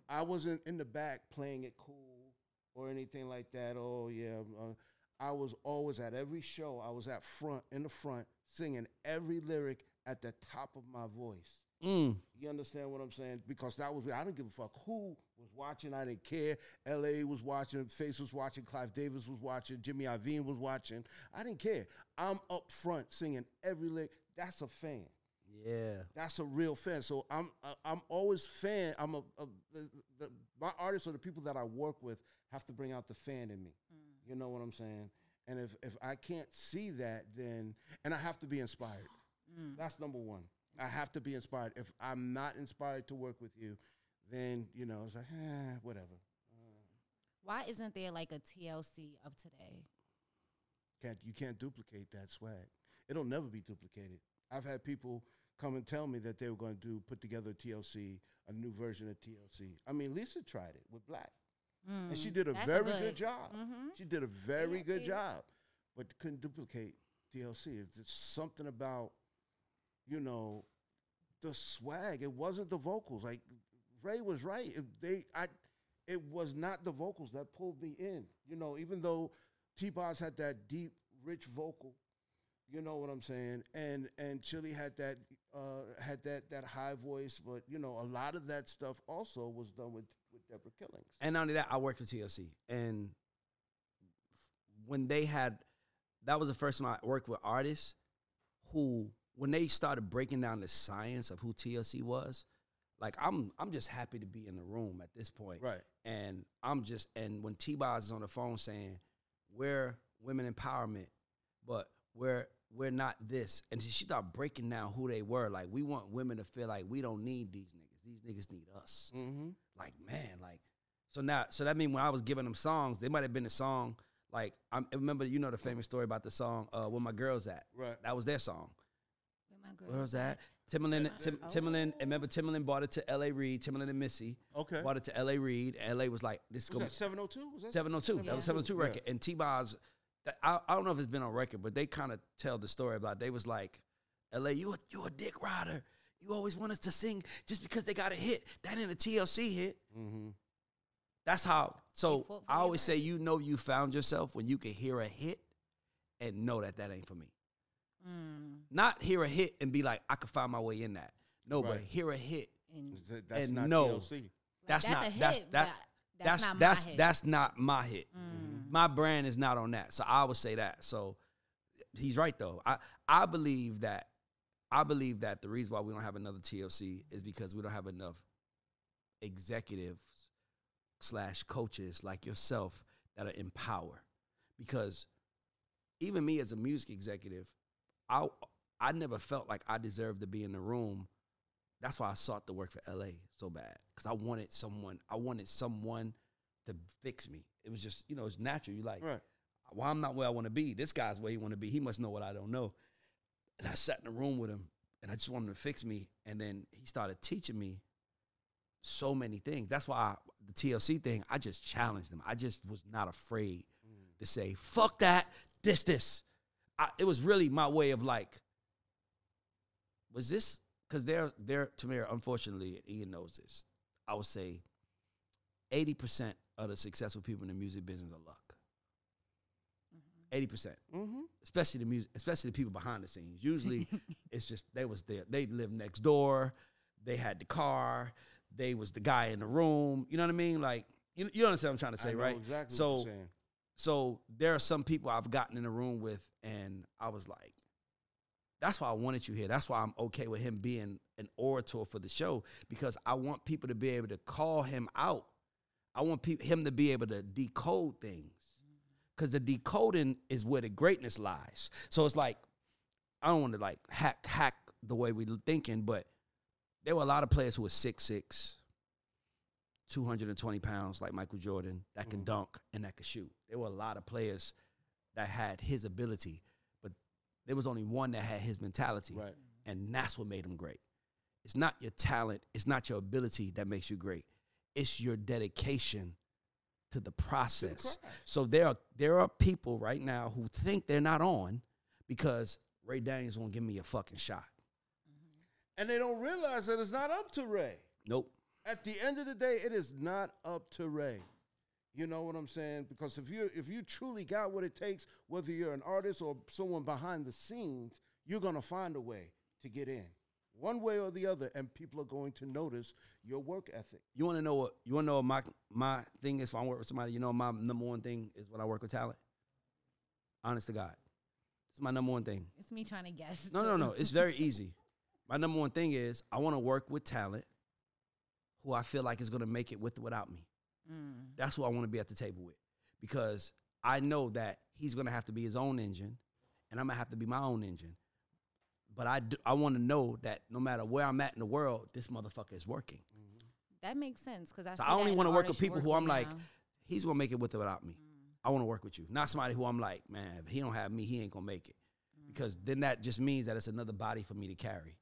I wasn't in the back playing it cool or anything like that. Oh yeah, uh, I was always at every show. I was at front in the front singing every lyric at the top of my voice. Mm. You understand what I'm saying? Because that was I didn't give a fuck who was watching. I didn't care. L.A. was watching. Face was watching. Clive Davis was watching. Jimmy Iovine was watching. I didn't care. I'm up front singing every lick. That's a fan. Yeah. That's a real fan. So I'm I- I'm always fan. I'm a, a the, the, my artists or the people that I work with have to bring out the fan in me. You know what I'm saying? And if if I can't see that, then and I have to be inspired. That's number one. I have to be inspired. If I'm not inspired to work with you, then you know it's like eh, whatever. Why isn't there like a TLC of today? Can't you can't duplicate that swag? It'll never be duplicated. I've had people come and tell me that they were going to do put together a TLC, a new version of TLC. I mean, Lisa tried it with Blaque, and she did a Mm, very good. good. job. Mhm. She did a very Yeah, good yeah. job, but couldn't duplicate TLC. It's just something about, you know, the swag. It wasn't the vocals. Like Ray was right. They, I, it was not the vocals that pulled me in. You know, even though T. Boz had that deep, rich vocal. You know what I'm saying? And and Chilli had that uh, had that that high voice, but you know a lot of that stuff also was done with with Debra Killings. And not only that, I worked with TLC, and when they had, that was the first time I worked with artists who, when they started breaking down the science of who TLC was, like I'm, I'm just happy to be in the room at this point, Right. and I'm just, and when T Boz is on the phone saying, we're women empowerment, but we're we're not this. And she started breaking down who they were. Like we want women to feel like we don't need these niggas. These niggas need us. Mm-hmm. Like man, like so now. So that mean when I was giving them songs, they might have been a song. Like I remember, you know the famous story about the song uh, "Where My Girls At." Right. That was their song. Where Where was that? Timbaland, Tim, Oh. Timbaland. Remember Timbaland bought it to L.A. Reid. Timbaland and Missy Okay. bought it to L.A. Reid. L.A. was like, "This is Was gonna that 702? Was that 702. That was 702 record. And T Boz, I, I don't know if it's been on record, but they kind of tell the story about they was like, LA, you a, you a dick rider. You always want us to sing just because they got a hit. That ain't a TLC hit. Mm-hmm. That's how. So I always say, you know, you found yourself when you can hear a hit and know that that ain't for me. Mm, Not hear a hit and be like, I could find my way in that. No, but hear a hit. and That's And not no. Like, That's, not. hit, that's that. That's that's not that's my hit. that's not my hit. Mm. my brand is not on that. So I would say that. So he's right though. I I believe that I believe that the reason why we don't have another TLC is because we don't have enough executives slash coaches like yourself that are in power. Because even me as a music executive, I I never felt like I deserved to be in the room. That's why I sought to work for LA so bad. Because I wanted someone, I wanted someone to fix me. It was just, you know, it's natural. You like, Right. well, I'm not where I want to be. This guy's where he want to be. He must know what I don't know. And I sat in the room with him, and I just wanted him to fix me. And then he started teaching me so many things. That's why I, the TLC thing, I just challenged him. I just was not afraid mm. to say, "Fuck that, this, this." I, it was really my way of like, was this? Because they're they're Tamir. Unfortunately, Ian knows this. I would say, eighty percent of the successful people in the music business are luck. Eighty percent Mm-hmm. especially the music, especially the people behind the scenes. Usually, it's just they was there. They lived next door. They had the car. They was the guy in the room. You know what I mean? Like you, you understand what I'm trying to say, right? exactly so, what you're saying. So there are some people I've gotten in a room with, and I was like, that's why I wanted you here. That's why I'm okay with him being an orator for the show because I want people to be able to call him out. I want peop him to be able to decode things mm-hmm. because the decoding is where the greatness lies. So it's like I don't want to like hack hack the way we're thinking, but there were a lot of players who were six six, 220 pounds like Michael Jordan that can Mhm. dunk and that can shoot. There were a lot of players that had his ability, but there was only one that had his mentality, Right. and that's what made him great. It's not your talent, it's not your ability that makes you great. It's your dedication to the process. craft. So there are there are people right now who think they're not on because Ray Daniels won't give me a fucking shot. And they don't realize that it's not up to Ray. Nope. At the end of the day, it is not up to Ray. You know what I'm saying? Because if you if you truly got what it takes, whether you're an artist or someone behind the scenes, you're gonna find a way to get in, one way or the other, and people are going to notice your work ethic. You want to know what you want to know what my my thing is if I work with somebody. You know my number one thing is when I work with talent. Honest to God, it's my number one thing. It's me trying to guess. No, no, no. It's very easy. My number one thing is I want to work with talent who I feel like is going to make it with or without me. Mm. That's who I want to be at the table with because I know that he's going to have to be his own engine and I'm going to have to be my own engine. But I, do, I want to know that no matter where I'm at in the world, this motherfucker is working. Mm-hmm. That makes sense because I. So I only wanna work with people who I'm like. He's going to make it with or without me. Mm. I want to work with you. Not somebody who I'm like, man, if he don't have me, he ain't going to make it. Mm. Because then that just means that it's another body for me to carry.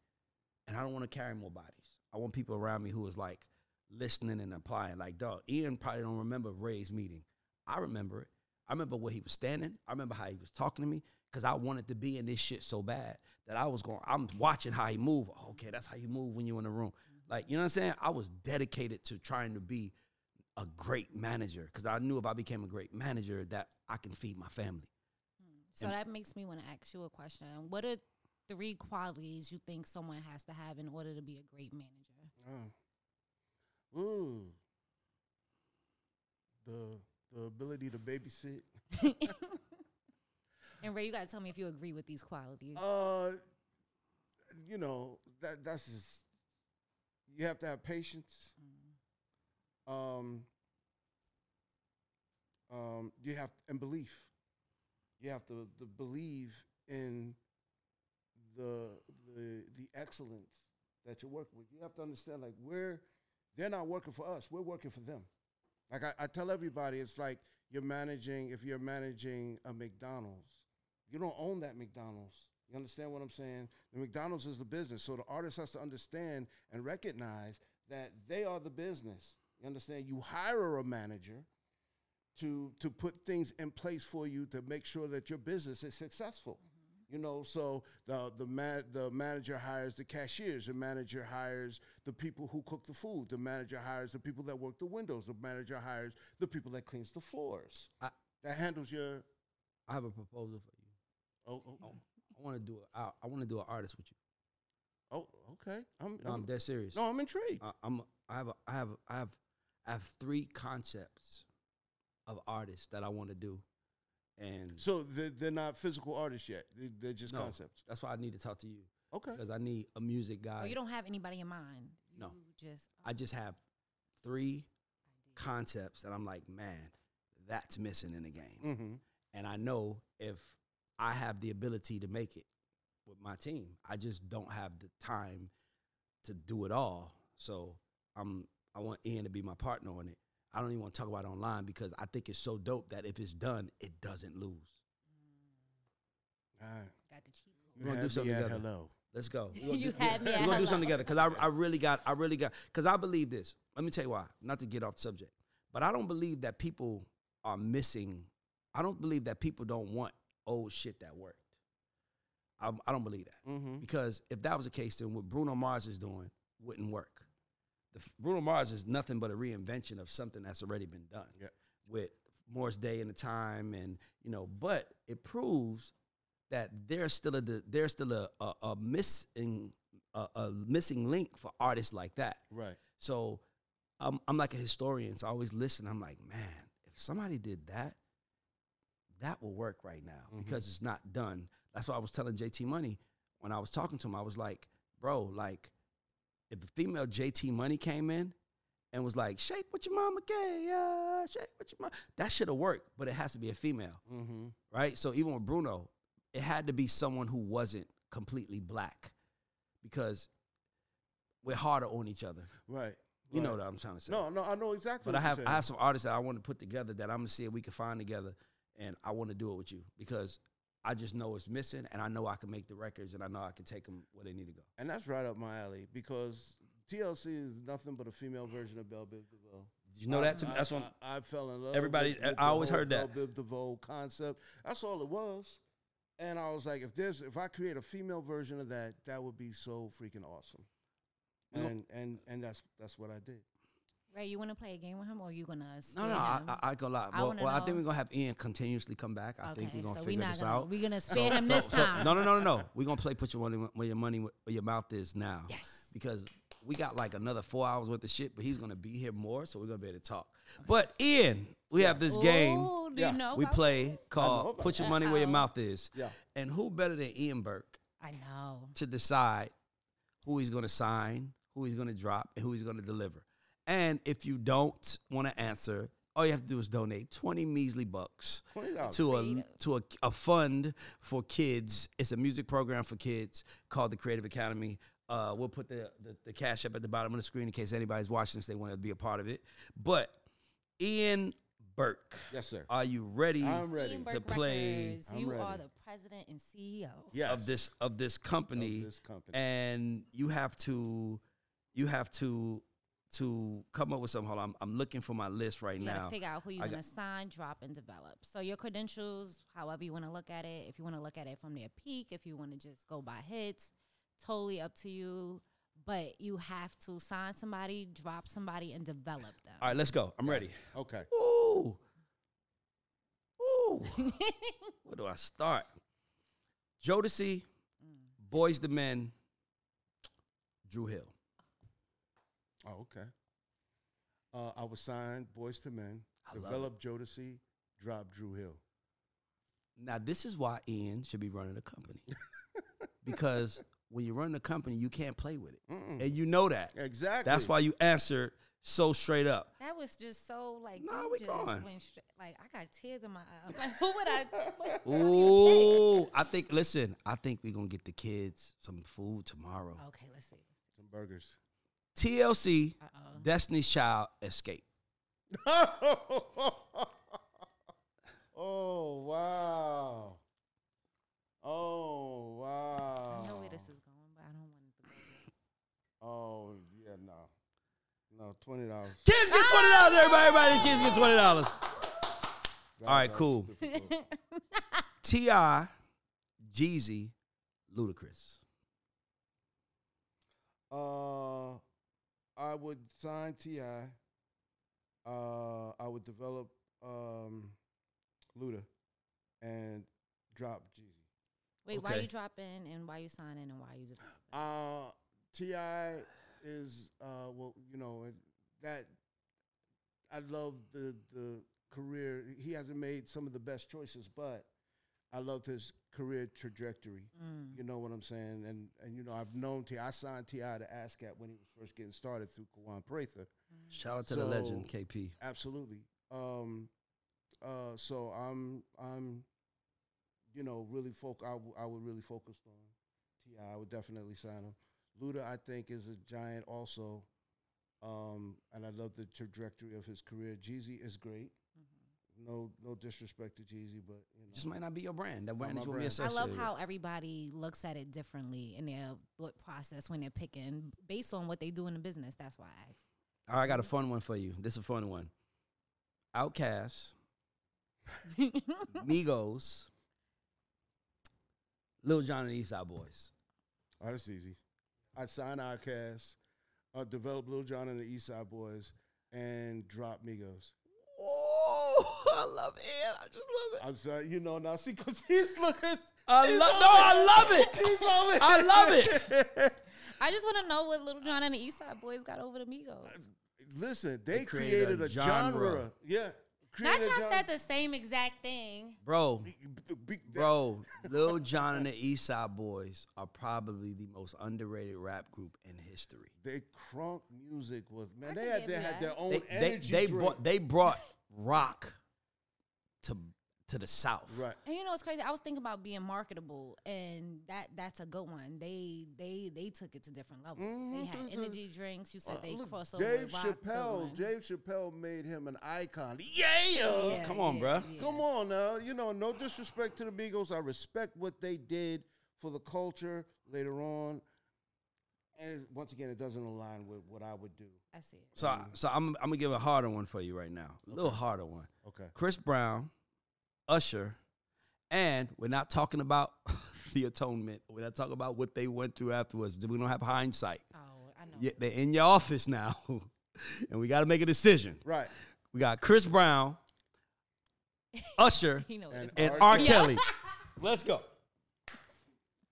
And I don't want to carry more bodies. I want people around me who is like listening and applying. Like, dog, Ian probably don't remember Ray's meeting. I remember it. I remember where he was standing. I remember how he was talking to me because I wanted to be in this shit so bad that I was going, I'm watching how he move. Oh, okay, that's how you move when you're in the room. Mm-hmm. Like, you know what I'm saying? I was dedicated to trying to be a great manager because I knew if I became a great manager that I can feed my family. Mm. So that makes me want to ask you a question. What are three qualities you think someone has to have in order to be a great manager? Oh. Ooh. The the ability to babysit. and Ray, you gotta tell me if you agree with these qualities. Uh, you know that that's just you have to have patience. Um, um, you have and belief. You have to, to believe in the the the excellence that you're working with. You have to understand, like we're they're not working for us. We're working for them. Like I, I tell everybody, it's like you're managing. If you're managing a McDonald's, you don't own that McDonald's. You understand what I'm saying? The McDonald's is the business, so the artist has to understand and recognize that they are the business. You understand? You hire a manager to to put things in place for you to make sure that your business is successful. You know, so the the man, the manager hires the cashiers, the manager hires the people who cook the food, the manager hires the people that work the windows, the manager hires the people that cleans the floors. I- that handles your. I have a proposal for you. Oh, oh, I, I want to do a, I, I want to do an artist with you. oh okay. I'm, No, I'm I'm, dead serious. no, I'm intrigued. I, I'm I have a, I have I have I have three concepts of artists that I want to do, and so they're, they're not physical artists yet. They- They're just no, concepts. That's why I need to talk to you Okay. because I need a music guy. Oh, you don't have anybody in mind. No. You just I just have three concepts that I'm like, man, that's missing in the game. Mm-hmm. And I know if I have the ability to make it with my team, I just don't have the time to do it all. So I'm I want Ian to be my partner on it. I don't even want to talk about it online because I think it's so dope that if it's done, it doesn't lose. All right. got the cheat code. You gonna do something together. hello. Let's go. We're gonna You do, had me We're gonna do something together because I, I really got I really got because I believe this. Let me tell you why. Not to get off the subject, but I don't believe that people are missing. I don't believe that people don't want old shit that worked. I, I don't believe that Mm-hmm. because if that was the case, then what Bruno Mars is doing wouldn't work. The, Bruno Mars is nothing but a reinvention of something that's already been done Yeah. with Morris Day and the time, and you know. But it proves that there's still a there's still a a, a missing a, a missing link for artists like that. Right. So I'm I'm like a historian, so I always listen. I'm like, man, if somebody did that, that will work right now Mhm. because it's not done. That's why I was telling JT Money when I was talking to him. I was like, bro, like if a female JT Money came in and was like, shake what your mama gave, yeah, shake what your mama, that should have worked, but it has to be a female, Mm-hmm. right? So even with Bruno, it had to be someone who wasn't completely black because we're harder on each other. Right. You know what I'm trying to say. No, no, I know exactly. But I have. I have some artists that I want to put together that I'm gonna see if we can find together, and I want to do it with you because I just know it's missing, and I know I can make the records, and I know I can take them where they need to go. and that's right up my alley because TLC is nothing but a female version of Belle Biv DeVoe. Did you know I- that? To, I, that's one. I, I fell in love. Everybody- with- with I always whole heard that. Belle Biv DeVoe concept. That's all it was. And I was like, if there's, if I create a female version of that, that would be so freaking awesome. And and and that's that's what I did. Ray, you want to play a game with him, or you gonna? No, spare no, I, him? I, I go lie. I Well, wanna well, I think know- we're gonna have Ian continuously come back. I think we're gonna so figure not this gonna, out. We're gonna So- spare him so- this so- time. no, no, no, no, no. We're gonna play put your money where your money where your mouth is now. Yes. because we got like another four hours worth of shit, but he's gonna be here more, so we're gonna be able to talk. But Ian, we have this game Ooh, do Yeah, you know we play it? I know called "Put Your. Money Where Your Mouth Is," Yeah. and who better than Ian Burke I know. to decide who he's gonna sign, who he's gonna drop, and who he's gonna deliver. And if you don't want to answer, all you have to do is donate twenty measly bucks Twenty dollars. to a to a, a fund for kids. It's a music program for kids called the Creative Academy. Uh, we'll put the, the the cash up at the bottom of the screen in case anybody's watching this they want to be a part of it. But Ian Burke, Yes, sir. are you ready I'm ready. To play Records, I'm You ready. are the president and CEO. Yes. of this of this company? Of this company. and you have to you have to to come up with something. Hold on, I'm, I'm looking for my list right You now. gotta figure out who you're I gonna got- sign, drop, and develop. So your credentials, however you want to look at it. If you want to look at it from their peak, if you want to just go by hits, totally up to you. But you have to sign somebody, drop somebody, and develop them. All right, let's go. I'm ready. okay. Ooh, ooh. Where do I start? Jodeci, mm. Boyz II Men, Dru Hill. Oh, okay. Uh, I was signed Boyz II Men, I love developed Jodeci, dropped Dru Hill. Now this is why Ian should be running a company because when you run a company, you can't play with it, Mm-mm. and you know that. Exactly. That's why you answered so straight up. That was just so like. Nah, we just going. went straight- like I got tears in my eyes. Like who would I? What, what Ooh, I think. Listen, I think we're gonna get the kids some food tomorrow. Okay, let's see. Some burgers. TLC, Uh oh. Destiny's Child, Xscape. oh wow. Oh wow. I know where this is going, but I don't want it to go. Oh yeah, no. No, twenty dollars. Kids get twenty dollars. Everybody, everybody, kids get twenty dollars. All right, cool. T.I., Jeezy, Ludacris. Uh, I would sign Ti. Uh, I would develop um, Luda, and drop Jeezy. Wait, why Okay. you dropping and why you signing and why you just? Uh, T.I. is uh, well, you know that. I love the the career. He hasn't made some of the best choices, but I loved his career trajectory. Mm. You know what I'm saying? And and you know I've known Ti. I signed T.I. to ASCAP when he was first getting started through Kawan Prather. Shout out to the legend, KP. Absolutely. Um, uh, so I'm I'm, you know, really folk. I, w- I would really focus on Ti. I would definitely sign him. Luda, I think, is a giant also. Um, and I love the trajectory of his career. Jeezy is great. No, no disrespect to Jeezy, but you know, Just might not be your brand. That brand my is gonna be brand. I love how everybody looks at it differently in their thought process when they're picking based on what they do in the business. That's why I asked. All right, I got a fun one for you. This is a fun one. Outkast, Migos, Lil Jon and East Side Boyz. oh, that's easy. I'd sign Outkast, uh, develop Lil Jon and the East Side Boyz, and drop Migos. I love it. I just love it. I'm sorry, you know now. See, because he's looking. I she's lo- over no, I love it. She's over I love it. I just want to know what Lil Jon and the East Side Boyz got over the Migos. Listen, they, They created created, a a genre. genre. Yeah. Not created a y'all genre. said the same exact thing. Bro, Be- be- that- bro, Lil Jon and the East Side Boyz are probably the most underrated rap group in history. They crunk music was man. I They can had give they you had that. their own They, they, energy they, drink. brought, they brought rock to to the South. right. And you know it's crazy? I was thinking about being marketable, and that that's a good one. They they they took it to different levels. They Mhm. had energy drinks. You said Uh, they look, crossed over Dave with rock. good Chappelle. Dave Chappelle made him an icon. Yeah. Yeah, Come on, yeah, bruh. yeah. Come on now. You know, no disrespect to the Migos. I respect what they did for the culture later on. And once again, it doesn't align with what I would do. I see it. So, so I'm, I'm gonna give a harder one for you right now. A little harder one. Okay. Chris Brown, Usher, and we're not talking about the atonement. We're not talking about what they went through afterwards. We don't have hindsight. Oh, I know. Yeah, they're in your office now, and we got to make a decision. Right. We got Chris Brown, Usher, He know what And and R. R. Kelly. Kelly. Let's go.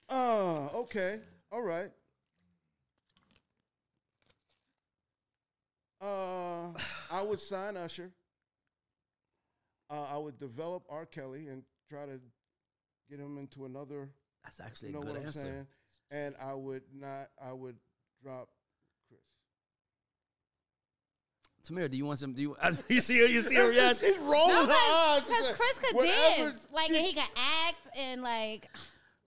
Uh, okay. All right. Uh, I would sign Usher. Uh, I would develop R. Kelly and try to get him into another. That's actually You know a good what I'm answer. saying? And I would not. I would drop Chris. Tamira, do you want some? Do you? you see her? You see her reaction? He's rolling No, her eyes. because Chris could Whatever dance, like, she- and he could act, and like,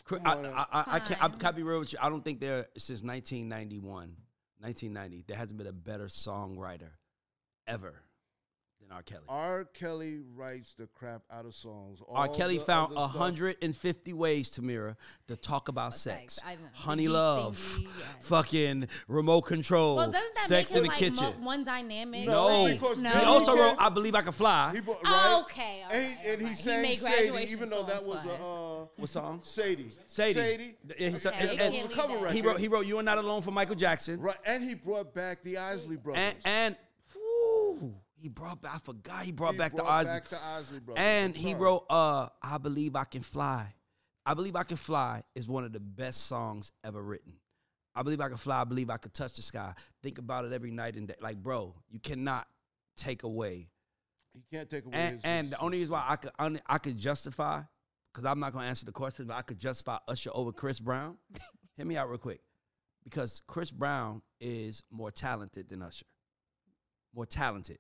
Chris- I, I, I, I can't. I Fine. can't be real with you. I don't think there since 1991, 1990, there hasn't been a better songwriter ever R. Kelly. R. Kelly writes the crap out of songs. R. Kelly found other stuff- 150 ways, Tamira, to talk about sex. sex, I know. Honey Deep love, thingy, yes. fucking remote control, well, doesn't that sex make in the like mo- kitchen. one dynamic? No, no, like, no. he also he wrote "I Believe I Can Fly." He brought, Oh, okay, all and, right, he, and all he right. He sang made Sadie, even though that was a uh, what song? Sadie. Sadie. Sadie. Yeah, he, said- Okay, and- That and was a cover record. he wrote. He wrote "You Are Not Alone" for Michael Jackson. Right, and he brought back the Isley brothers. and and whew, he brought back. I forgot he brought He back the Ozzy. Back the Isley brothers. And he wrote uh I Believe I Can Fly. I Believe I Can Fly is one of the best songs ever written. I believe I can fly, I believe I could touch the sky. Think about it every night and day. Like, bro, you cannot take away. He can't take away And his and the only reason why I could only, I could justify, because I'm not gonna answer the question, but I could justify Usher over Chris Brown. Hear me out real quick. Because Chris Brown is more talented than Usher. more talented.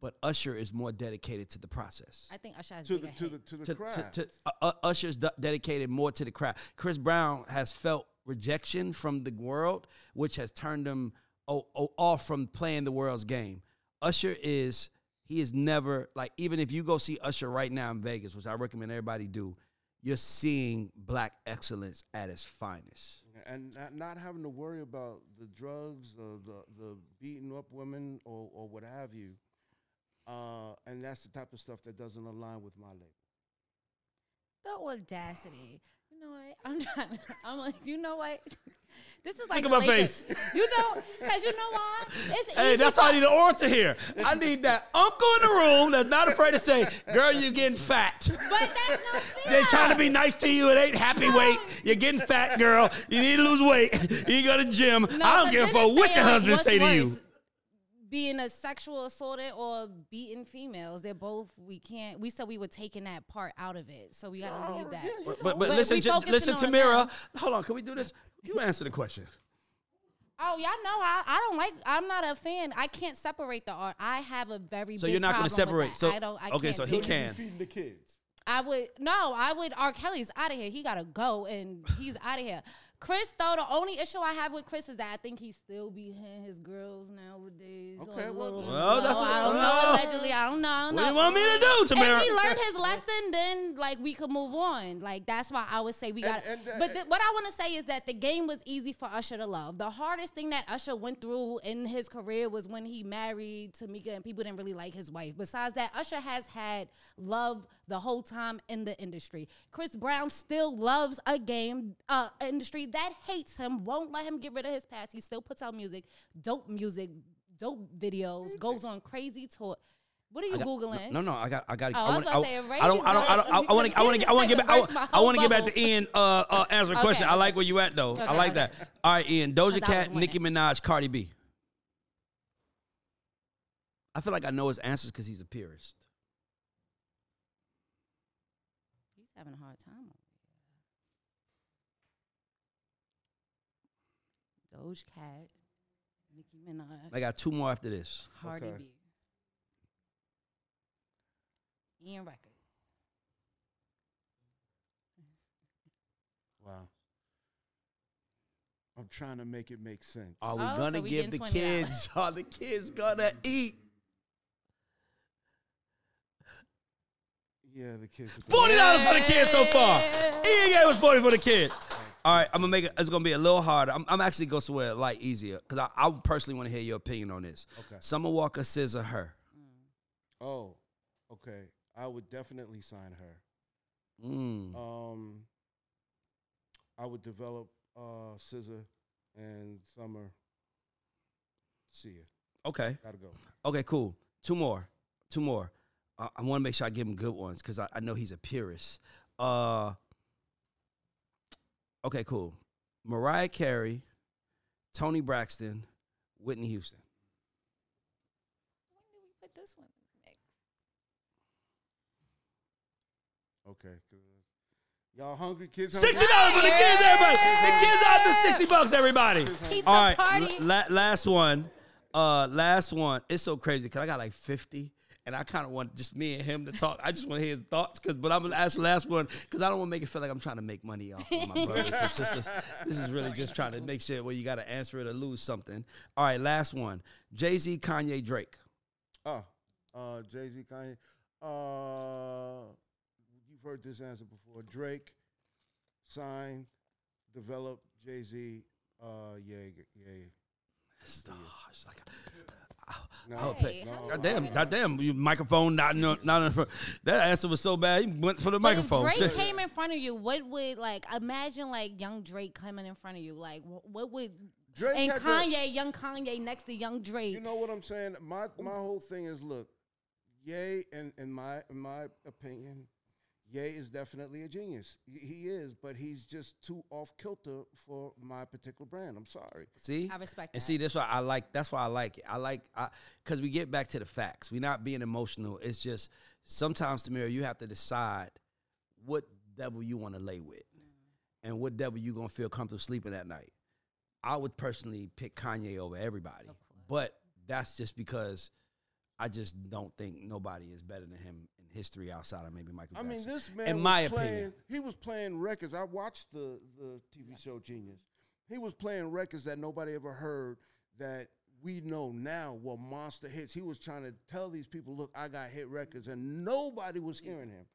But Usher is more dedicated to the process. I think Usher has to the to the to the to, craft. to, to uh, uh, Usher's de- dedicated more to the craft. Chris Brown has felt rejection from the world, which has turned him o- o- off from playing the world's game. Usher is he is never like even if you go see Usher right now in Vegas, which I recommend everybody do, you're seeing black excellence at its finest. and not, not having to worry about the drugs or the, the beating up women or, or what have you. Uh, and that's the type of stuff that doesn't align with my label. The audacity. You know what? I'm trying to, I'm like, you know what? This is like look at the my Lakers. face. You know, because you know why? It's Hey, that's for- why I need an orator here. I need that uncle in the room that's not afraid to say, "Girl, you're getting fat." But that's not fair. They trying to be nice to you. It ain't happy weight. You're getting fat, girl. You need to lose weight. You need to go to the gym. No, I don't but give a fuck what your saying, like, husband what's say to you. Worse, Being a sexual assaulted or beating females, they're both. We can't. We said we were taking that part out of it, so we got to leave that. But, but, But listen, we to, focusing listen to on them. Hold on, can we do this? You answer the question. Oh, y'all know I, I don't like. I'm not a fan. I can't separate the art. I have a very. So big you're not going gonna separate. So I don't. I okay, can't so he can. feeding the kids. I would no, I would. R. Kelly's out of here. He gotta go, and he's out of here. Chris, though, the only issue I have with Chris is that I think he still be hitting his girls nowadays. Okay, a well- Well, that's what- I don't know. Allegedly, I don't know. I don't What do you want me to do, Tamara? If he learned his lesson, then like we could move on. Like that's why I would say we got. And- and, uh, but th- what I want to say is that the game was easy for Usher to love. The hardest thing that Usher went through in his career was when he married Tameka, and people didn't really like his wife. Besides that, Usher has had love the whole time in the industry. Chris Brown still loves a game uh, industry that hates him, won't let him get rid of his past. He still puts out music, dope music, dope videos, goes on crazy tour. What are you googling? No, no, I got, I got. Oh, I I want, about to say, I, I don't, I don't, I don't, I want to, I want to, I want to get back, I, Burst my I want to get back to. Ian. Uh, uh, answer the question. I like where you at though. I like okay. that. All right, Ian. Doja Cat, Nicki. Minaj, Cardi B. I feel like I know his answers because he's a purist. He's having a hard time over here. Doja Cat, Nicki Minaj, I got two more after this. Cardi Okay. B, Ian Records. Wow. I'm trying to make it make sense. Are we Oh, gonna so we give the kids? Are the kids gonna eat? yeah, the kids. Forty dollars for the kids so far. Yeah. Ian gave us forty for the kids. All right, I'm gonna make it. It's gonna be a little harder. I'm, I'm actually going somewhere like easier because I, I personally want to hear your opinion on this. Okay. Summer Walker, SZA her. Oh, okay. I would definitely sign her. Mm. Um, I would develop uh, SZA and Summer. See ya. Okay. Gotta go. Okay. Cool. Two more. Two more. I, I want to make sure I give him good ones because I, I know he's a purist. Uh. Okay. Cool. Mariah Carey, Toni Braxton, Whitney Houston. When did we put this one next? Okay. Y'all hungry kids? Sixty dollars for the kids, everybody. The kids out there, sixty bucks, everybody. Pizza All right, party. l- la- last one. Uh, last one. It's so crazy because I got like fifty, and I kind of want just me and him to talk. I just want to hear his thoughts, cause but I'm gonna ask the last one because I don't want to make it feel like I'm trying to make money off of my brothers and sisters. This is really just trying to make sure where you got to answer it or lose something. All right, last one. Jay Z, Kanye, Drake. Oh, uh, Jay Z, Kanye. Uh, you've heard this answer before. Drake, signed, developed. Jay Z, uh, yeah, yeah. This is the it's like. No, I would Hey, pick. how God you damn. God damn, you microphone not no, not in front. That answer was so bad. He went for the But microphone. if Drake came in front of you, what would like imagine like young Drake coming in front of you? Like what would Drake and had to- Kanye, young Kanye next to young Drake? You know what I'm saying? My my whole thing is look, Ye, in, in my in my opinion, Ye is definitely a genius. He, he is, but he's just too off kilter for my particular brand. I'm sorry. See, I respect And that. see, that's why I like. That's why I like it. I like because we get back to the facts. We're not being emotional. It's just sometimes, Tamira, you have to decide what devil you want to lay with, mm. and what devil you gonna feel comfortable sleeping at night. I would personally pick Kanye over everybody, but that's just because I just don't think nobody is better than him in history outside of maybe Michael I Jackson. mean, this man In was my playing, opinion. he was playing records. I watched the the TV show Genius. He was playing records that nobody ever heard that we know now were monster hits. He was trying to tell these people, "Look, I got hit records," and nobody was hearing him.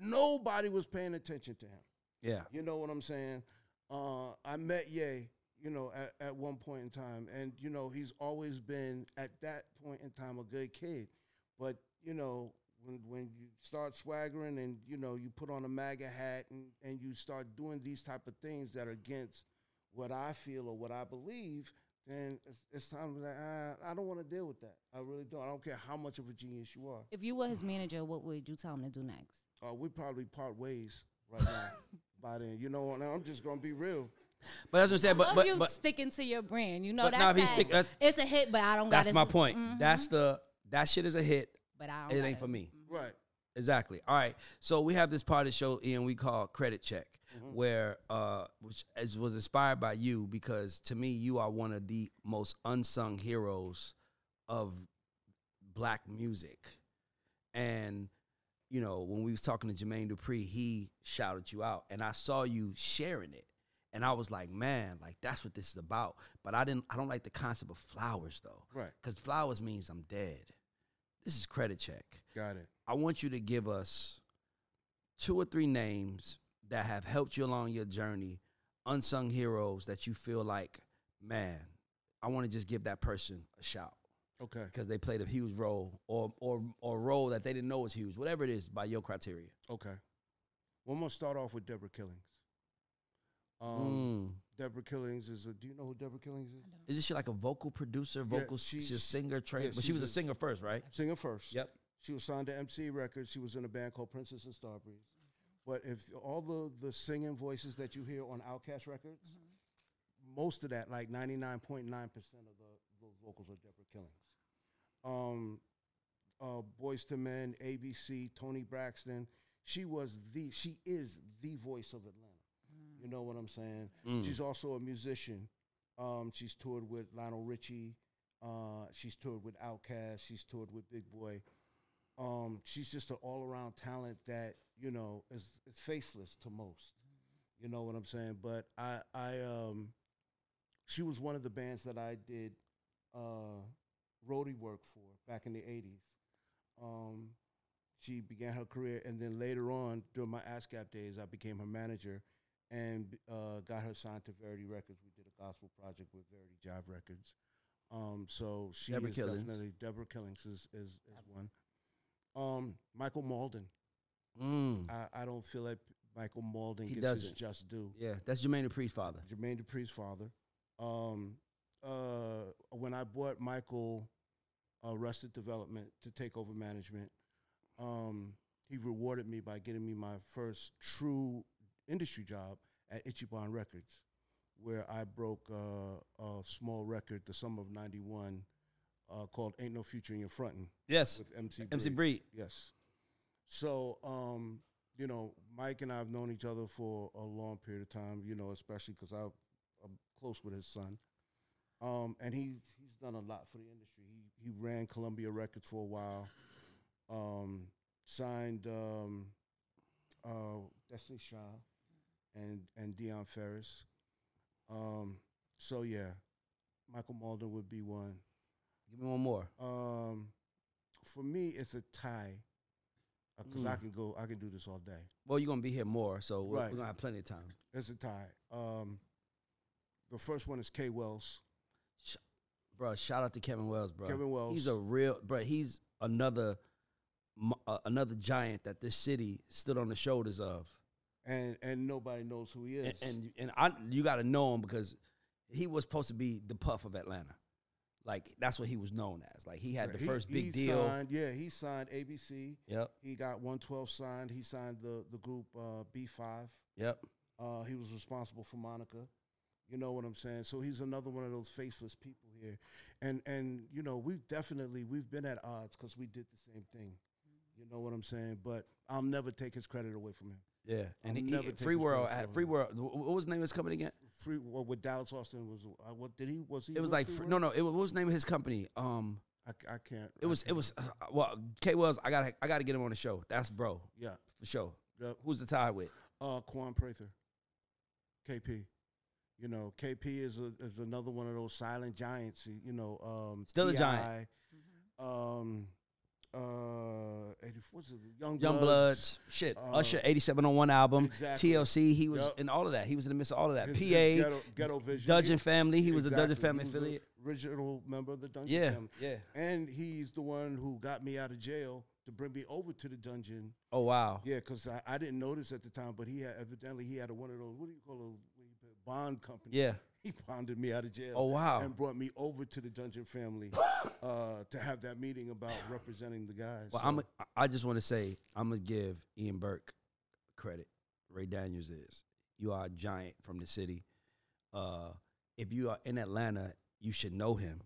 Nobody was paying attention to him. yeah, You know what I'm saying? Uh, I met Ye, you know, at, at one point in time, and you know he's always been at that point in time a good kid, but you know when when you start swaggering and you know you put on a MAGA hat and and you start doing these type of things that are against what I feel or what I believe, then it's, it's time to be like, ah, I don't want to deal with that. I really don't. I don't care how much of a genius you are. If you were his manager, what would you tell him to do next? Uh, we probably part ways right now. By then, you know. Now I'm just gonna be real. but that's what I'm saying. But but you but sticking to your brand. You know But that's nah, if that- stick- that's- it's a hit, but I don't. that's gotta my s- point. mhm, That's the that shit is a hit. But I don't. It ain't gotta- for me. Right. Exactly. All right. So we have this part of the show, Ian, we call Credit Check, where uh which is, was inspired by you because to me you are one of the most unsung heroes of black music. And you know, when we was talking to Jermaine Dupri, he shouted you out and I saw you sharing it. And I was like, man, like that's what this is about. But I didn't I don't like the concept of flowers though. Right. Cuz flowers means I'm dead. This is Credit Check. Got it. I want you to give us two or three names that have helped you along your journey, unsung heroes that you feel like, man, I want to just give that person a shout Okay. because they played a huge role or or or role that they didn't know was huge, whatever it is by your criteria. Okay. Well, I'm gonna start off with Debra Killings. Um, Mm. Debra Killings is a. Do you know who Debra Killings is? Isn't she like a vocal producer, vocal she- she's a singer, trained? yeah, but she she's was a a- singer first, right? Singer first. Yep. She was signed to MC Records. She was in a band called Princess and Starbreeze. But if all the the singing voices that you hear on Outkast Records, most of that, like 99.9% of the those vocals are Debra Killings. Um, uh, Boyz II Men, ABC, Toni Braxton. She was the, she is the voice of Atlanta. You know what I'm saying? Mm. She's also a musician. Um, she's toured with Lionel Richie. Uh, she's toured with Outkast. She's toured with Big Boi. Um, she's just an all-around talent that you know is, is faceless to most. You know what I'm saying? But I, I, um, she was one of the bands that I did uh, roadie work for back in the '80s. Um, she began her career, and then later on, during my ASCAP days, I became her manager and uh, got her signed to Verity Records. We did a gospel project with Verity Jive Records. Um, so she Debra is Killings. definitely Debra Killings is is, is one. Um, Michael Mauldin. Mm. I, I don't feel like Michael Mauldin He gets doesn't. just due. Yeah, that's Jermaine Dupri's father. Jermaine Dupri's father. Um, uh, when I bought Michael Arrested Development to take over management, um, he rewarded me by getting me my first true industry job at Ichiban Records, where I broke uh, a small record the summer of '91 uh, called "Ain't No Future in Your Frontin'" Yes, with MC MC Breed. Breed. Yes. So, um, you know, Mike and I have known each other for a long period of time. You know, especially because I'm close with his son, um, and he he's done a lot for the industry. He he ran Columbia Records for a while, um, signed um, uh, Destiny Shaw and and Dionne Farris. Um, so yeah, Michael Mauldin would be one. Give me one more. Um, for me, it's a tie because I Mm. can go. I can do this all day. Well, you're gonna be here more, so we're, Right. we're gonna have plenty of time. It's a tie. Um, the first one is K Wells. Bro, shout out to Kevin Wells, bro. Kevin Wells. He's a real, bro. He's another, uh, another giant that this city stood on the shoulders of. And and nobody knows who he is. And and, and I, you got to know him because he was supposed to be the Puff of Atlanta. Like that's what he was known as. Like he had the He- first big he deal. Signed, yeah, he signed ABC. Yep, He got 112 signed. He signed the the group uh, B5. yep. Uh, he was responsible for Monica. You know what I'm saying? So he's another one of those faceless people here. And and you know, we've definitely we've been at odds because we did the same thing. You know what I'm saying? But I'll never take his credit away from him. Yeah, and he, he, Free World, had, Free. World. What was the name of his company again? free. Well, with Dallas Austin was uh, what did he was he? It was like Free no, no. It was, what was the name of his company? Um, I, I can't. it was it can't- was uh, well, K Wells. I got to I got to get him on the show. That's bro yeah. for sure. Yep. Who's the tie with? Uh, Kawan Prather, KP. You know, KP is a, is another one of those silent giants. You know, um, Still a giant. Um, uh, 84, what's it? Young, YoungBloodZ. Bloods, shit. uh, Usher, eighty-seven on one album. exactly. TLC, he was Yup. in all of that. He was in the midst of all of that. His- PA, his Ghetto, Ghetto Vision. Dungeon Family. He was a Dungeon Family He was a affiliate. Original member of the Dungeon Yeah, Family. yeah. And he's the one who got me out of jail to bring me over to the dungeon. Oh wow. Yeah, because I, I didn't notice at the time, but he had evidently he had a, one of those what do you call those bond company. Yeah. he bonded me out of jail. Oh wow. and brought me over to the Dungeon family uh, to have that meeting about representing the guys. Well, So, I'm. A, I just want to say I'm gonna give Ian Burke credit. Ray Daniels is. You are a giant from the city. Uh, if you are in Atlanta, you should know him.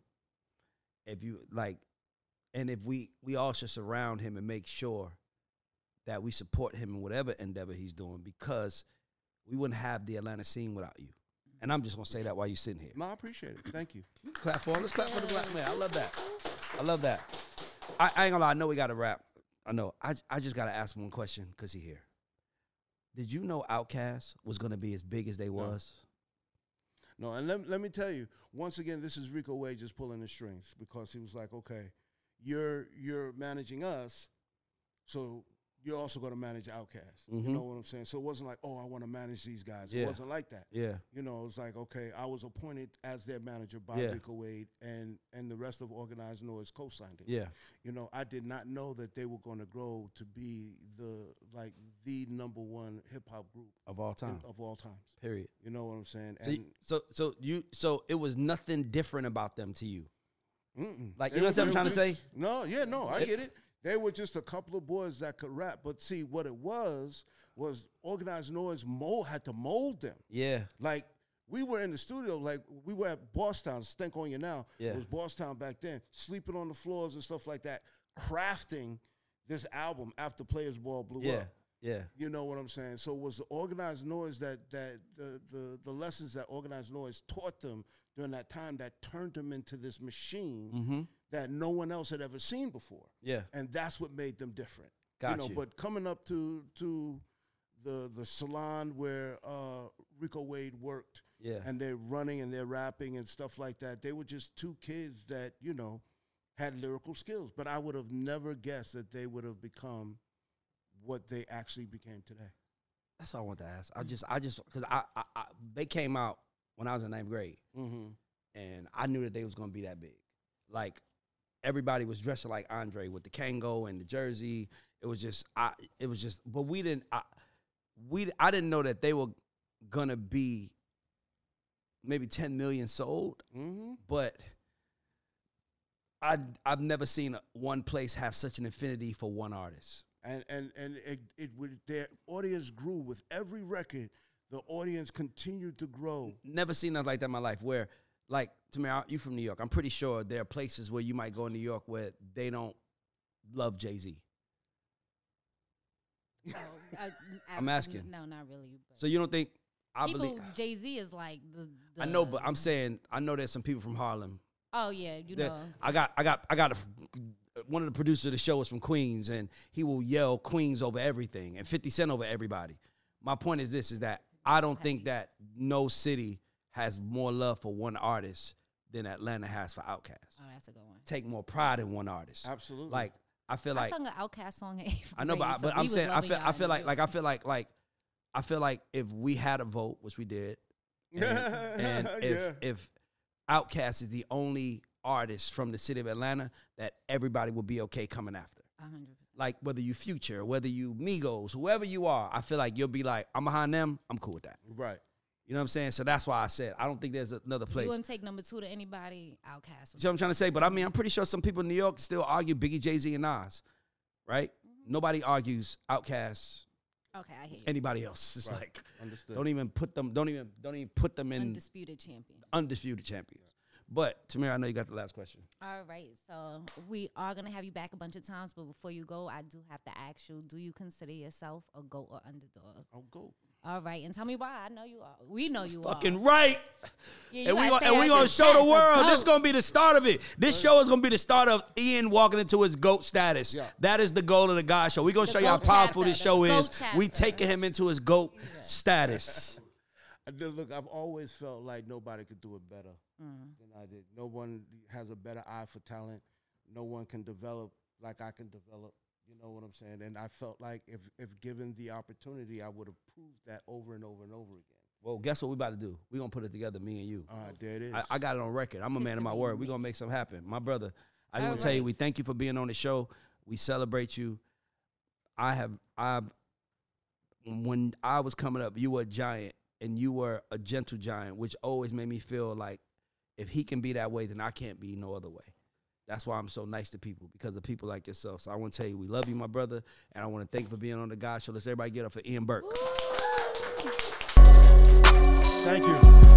If you like, and if we we all should surround him and make sure that we support him in whatever endeavor he's doing because we wouldn't have the Atlanta scene without you. And I'm just gonna say that while you're sitting here. no, I appreciate it. Thank you. Clap for him. Let's clap for the black man. I love that. I love that. I, I ain't gonna lie. I know we got to wrap. I know. I, I just gotta ask one question because he here. Did you know Outkast was gonna be as big as they was? No, and let, let me tell you, once again, this is Rico Wade just pulling the strings because he was like, okay, you're you're managing us, so you're also going to manage Outkast. Mhm. You know what I'm saying? So it wasn't like, oh, I want to manage these guys. Yeah. It wasn't like that. Yeah. You know, it was like, okay, I was appointed as their manager by Yeah. Rico Wade, and and the rest of Organized Noise co-signed it. Yeah. You know, I did not know that they were going to grow to be the like the number one hip hop group Of all in- time. of all times. Period. You know what I'm saying? So, you, so so you so it was nothing different about them to you. Mm-mm. Like, you It know was- what I'm trying to say? No, yeah, no, I It- get it. They were just a couple of boys that could rap, but see, what it was was organized noise mold had to mold them. Yeah. Like we were in the studio, like we were at Bosstown, Stankonia. Yeah. It was Bosstown back then, sleeping on the floors and stuff like that, crafting this album after Players Ball blew Yeah. up. Yeah. You know what I'm saying? So it was the organized noise that that the, the the lessons that organized noise taught them during that time that turned them into this machine Mm-hmm. That no one else had ever seen before. Yeah. And that's what made them different. Got you know, you. but coming up to to the the salon where uh, Rico Wade worked Yeah. and they're running and they're rapping and stuff like that, they were just two kids that, you know, had lyrical skills. But I would have never guessed that they would have become what they actually became today. That's all I want to ask. I just I just because I, I, I they came out when I was in ninth grade. Mm-hmm. and I knew that they was gonna be that big. Like everybody was dressing like Andre with the Kangol and the jersey. It was just I. It was just, but we didn't. I, we I didn't know that they were gonna be maybe ten million sold, Mm-hmm. but. I I've never seen one place have such an affinity for one artist. And and and it, it would their audience grew with every record. The audience continued to grow. Never seen nothing like that in my life. Where, like, to me, you from New York. I'm pretty sure there are places where you might go in New York where they don't love Jay Z. Oh, I, I'm asking. No, not really. So you don't think I people, believe? Jay Z is like the, the. I know, but I'm saying I know there's some people from Harlem. Oh yeah, you know. I got, I got, I got a, one of the producers of the show is from Queens, and he will yell Queens over everything and 50 Cent over everybody. My point is this: is that I don't think that no city has more love for one artist than Atlanta has for Outkast. Oh, that's a good one. Take more pride in one artist. Absolutely. Like I feel I like sung an Outkast song in eighth I know, but, I, grade, so but I'm saying I feel I feel like like I feel like like I feel like if we had a vote, which we did, and, and if Yeah. if Outkast is the only artist from the city of Atlanta that everybody would be okay coming after. Hundred percent. Like whether you Future, whether you Migos, whoever you are, I feel like you'll be like, I'm behind them. I'm cool with that. right. You know what I'm saying? So that's why I said I don't think there's another place. You You wouldn't take number two to anybody. Outkast. see what I'm trying to say? But I mean, I'm pretty sure some people in New York still argue Biggie, Jay Z, and Nas, right? Mm-hmm. Nobody argues Outkast, Okay, I hear you. anybody else. It's Right. like Understood. don't even put them, don't even, don't even put them in Undisputed champion. undisputed champions. But Tamir, I know you got the last question. All right, so we are gonna have you back a bunch of times, but before you go, I do have to ask you: Do you consider yourself a goat or underdog? I'll go. All right, and tell me why. I know you are. We know you are Fucking are. right. Yeah, you and we gotta gonna, and we that gonna show the world. This is gonna be the start of it. This show is gonna be the start of Ian walking into his goat status. Yeah. That is the goal of the GAUDS Show. We gonna The show you how powerful chapter, this show goat is. We taking him into his goat status. Look, I've always felt like nobody could do it better Mm. than I did. No one has a better eye for talent. No one can develop like I can develop. You know what I'm saying? And I felt like if if given the opportunity, I would have proved that over and over and over again. Well, guess what we about to do? We gonna put it together, me and you. All right, there it is. I, I got it on record. I'm a man of my word. We making. gonna make something happen. My brother, I just All want to tell you, we thank you for being on the show. We celebrate you. I have, I, when I was coming up, you were a giant, and you were a gentle giant, which always made me feel like if he can be that way, then I can't be no other way. That's why I'm so nice to people because of people like yourself. So I want to tell you, we love you, my brother, and I want to thank you for being on the GAUDS Show. Let's everybody get up for Ian Burke. Thank you.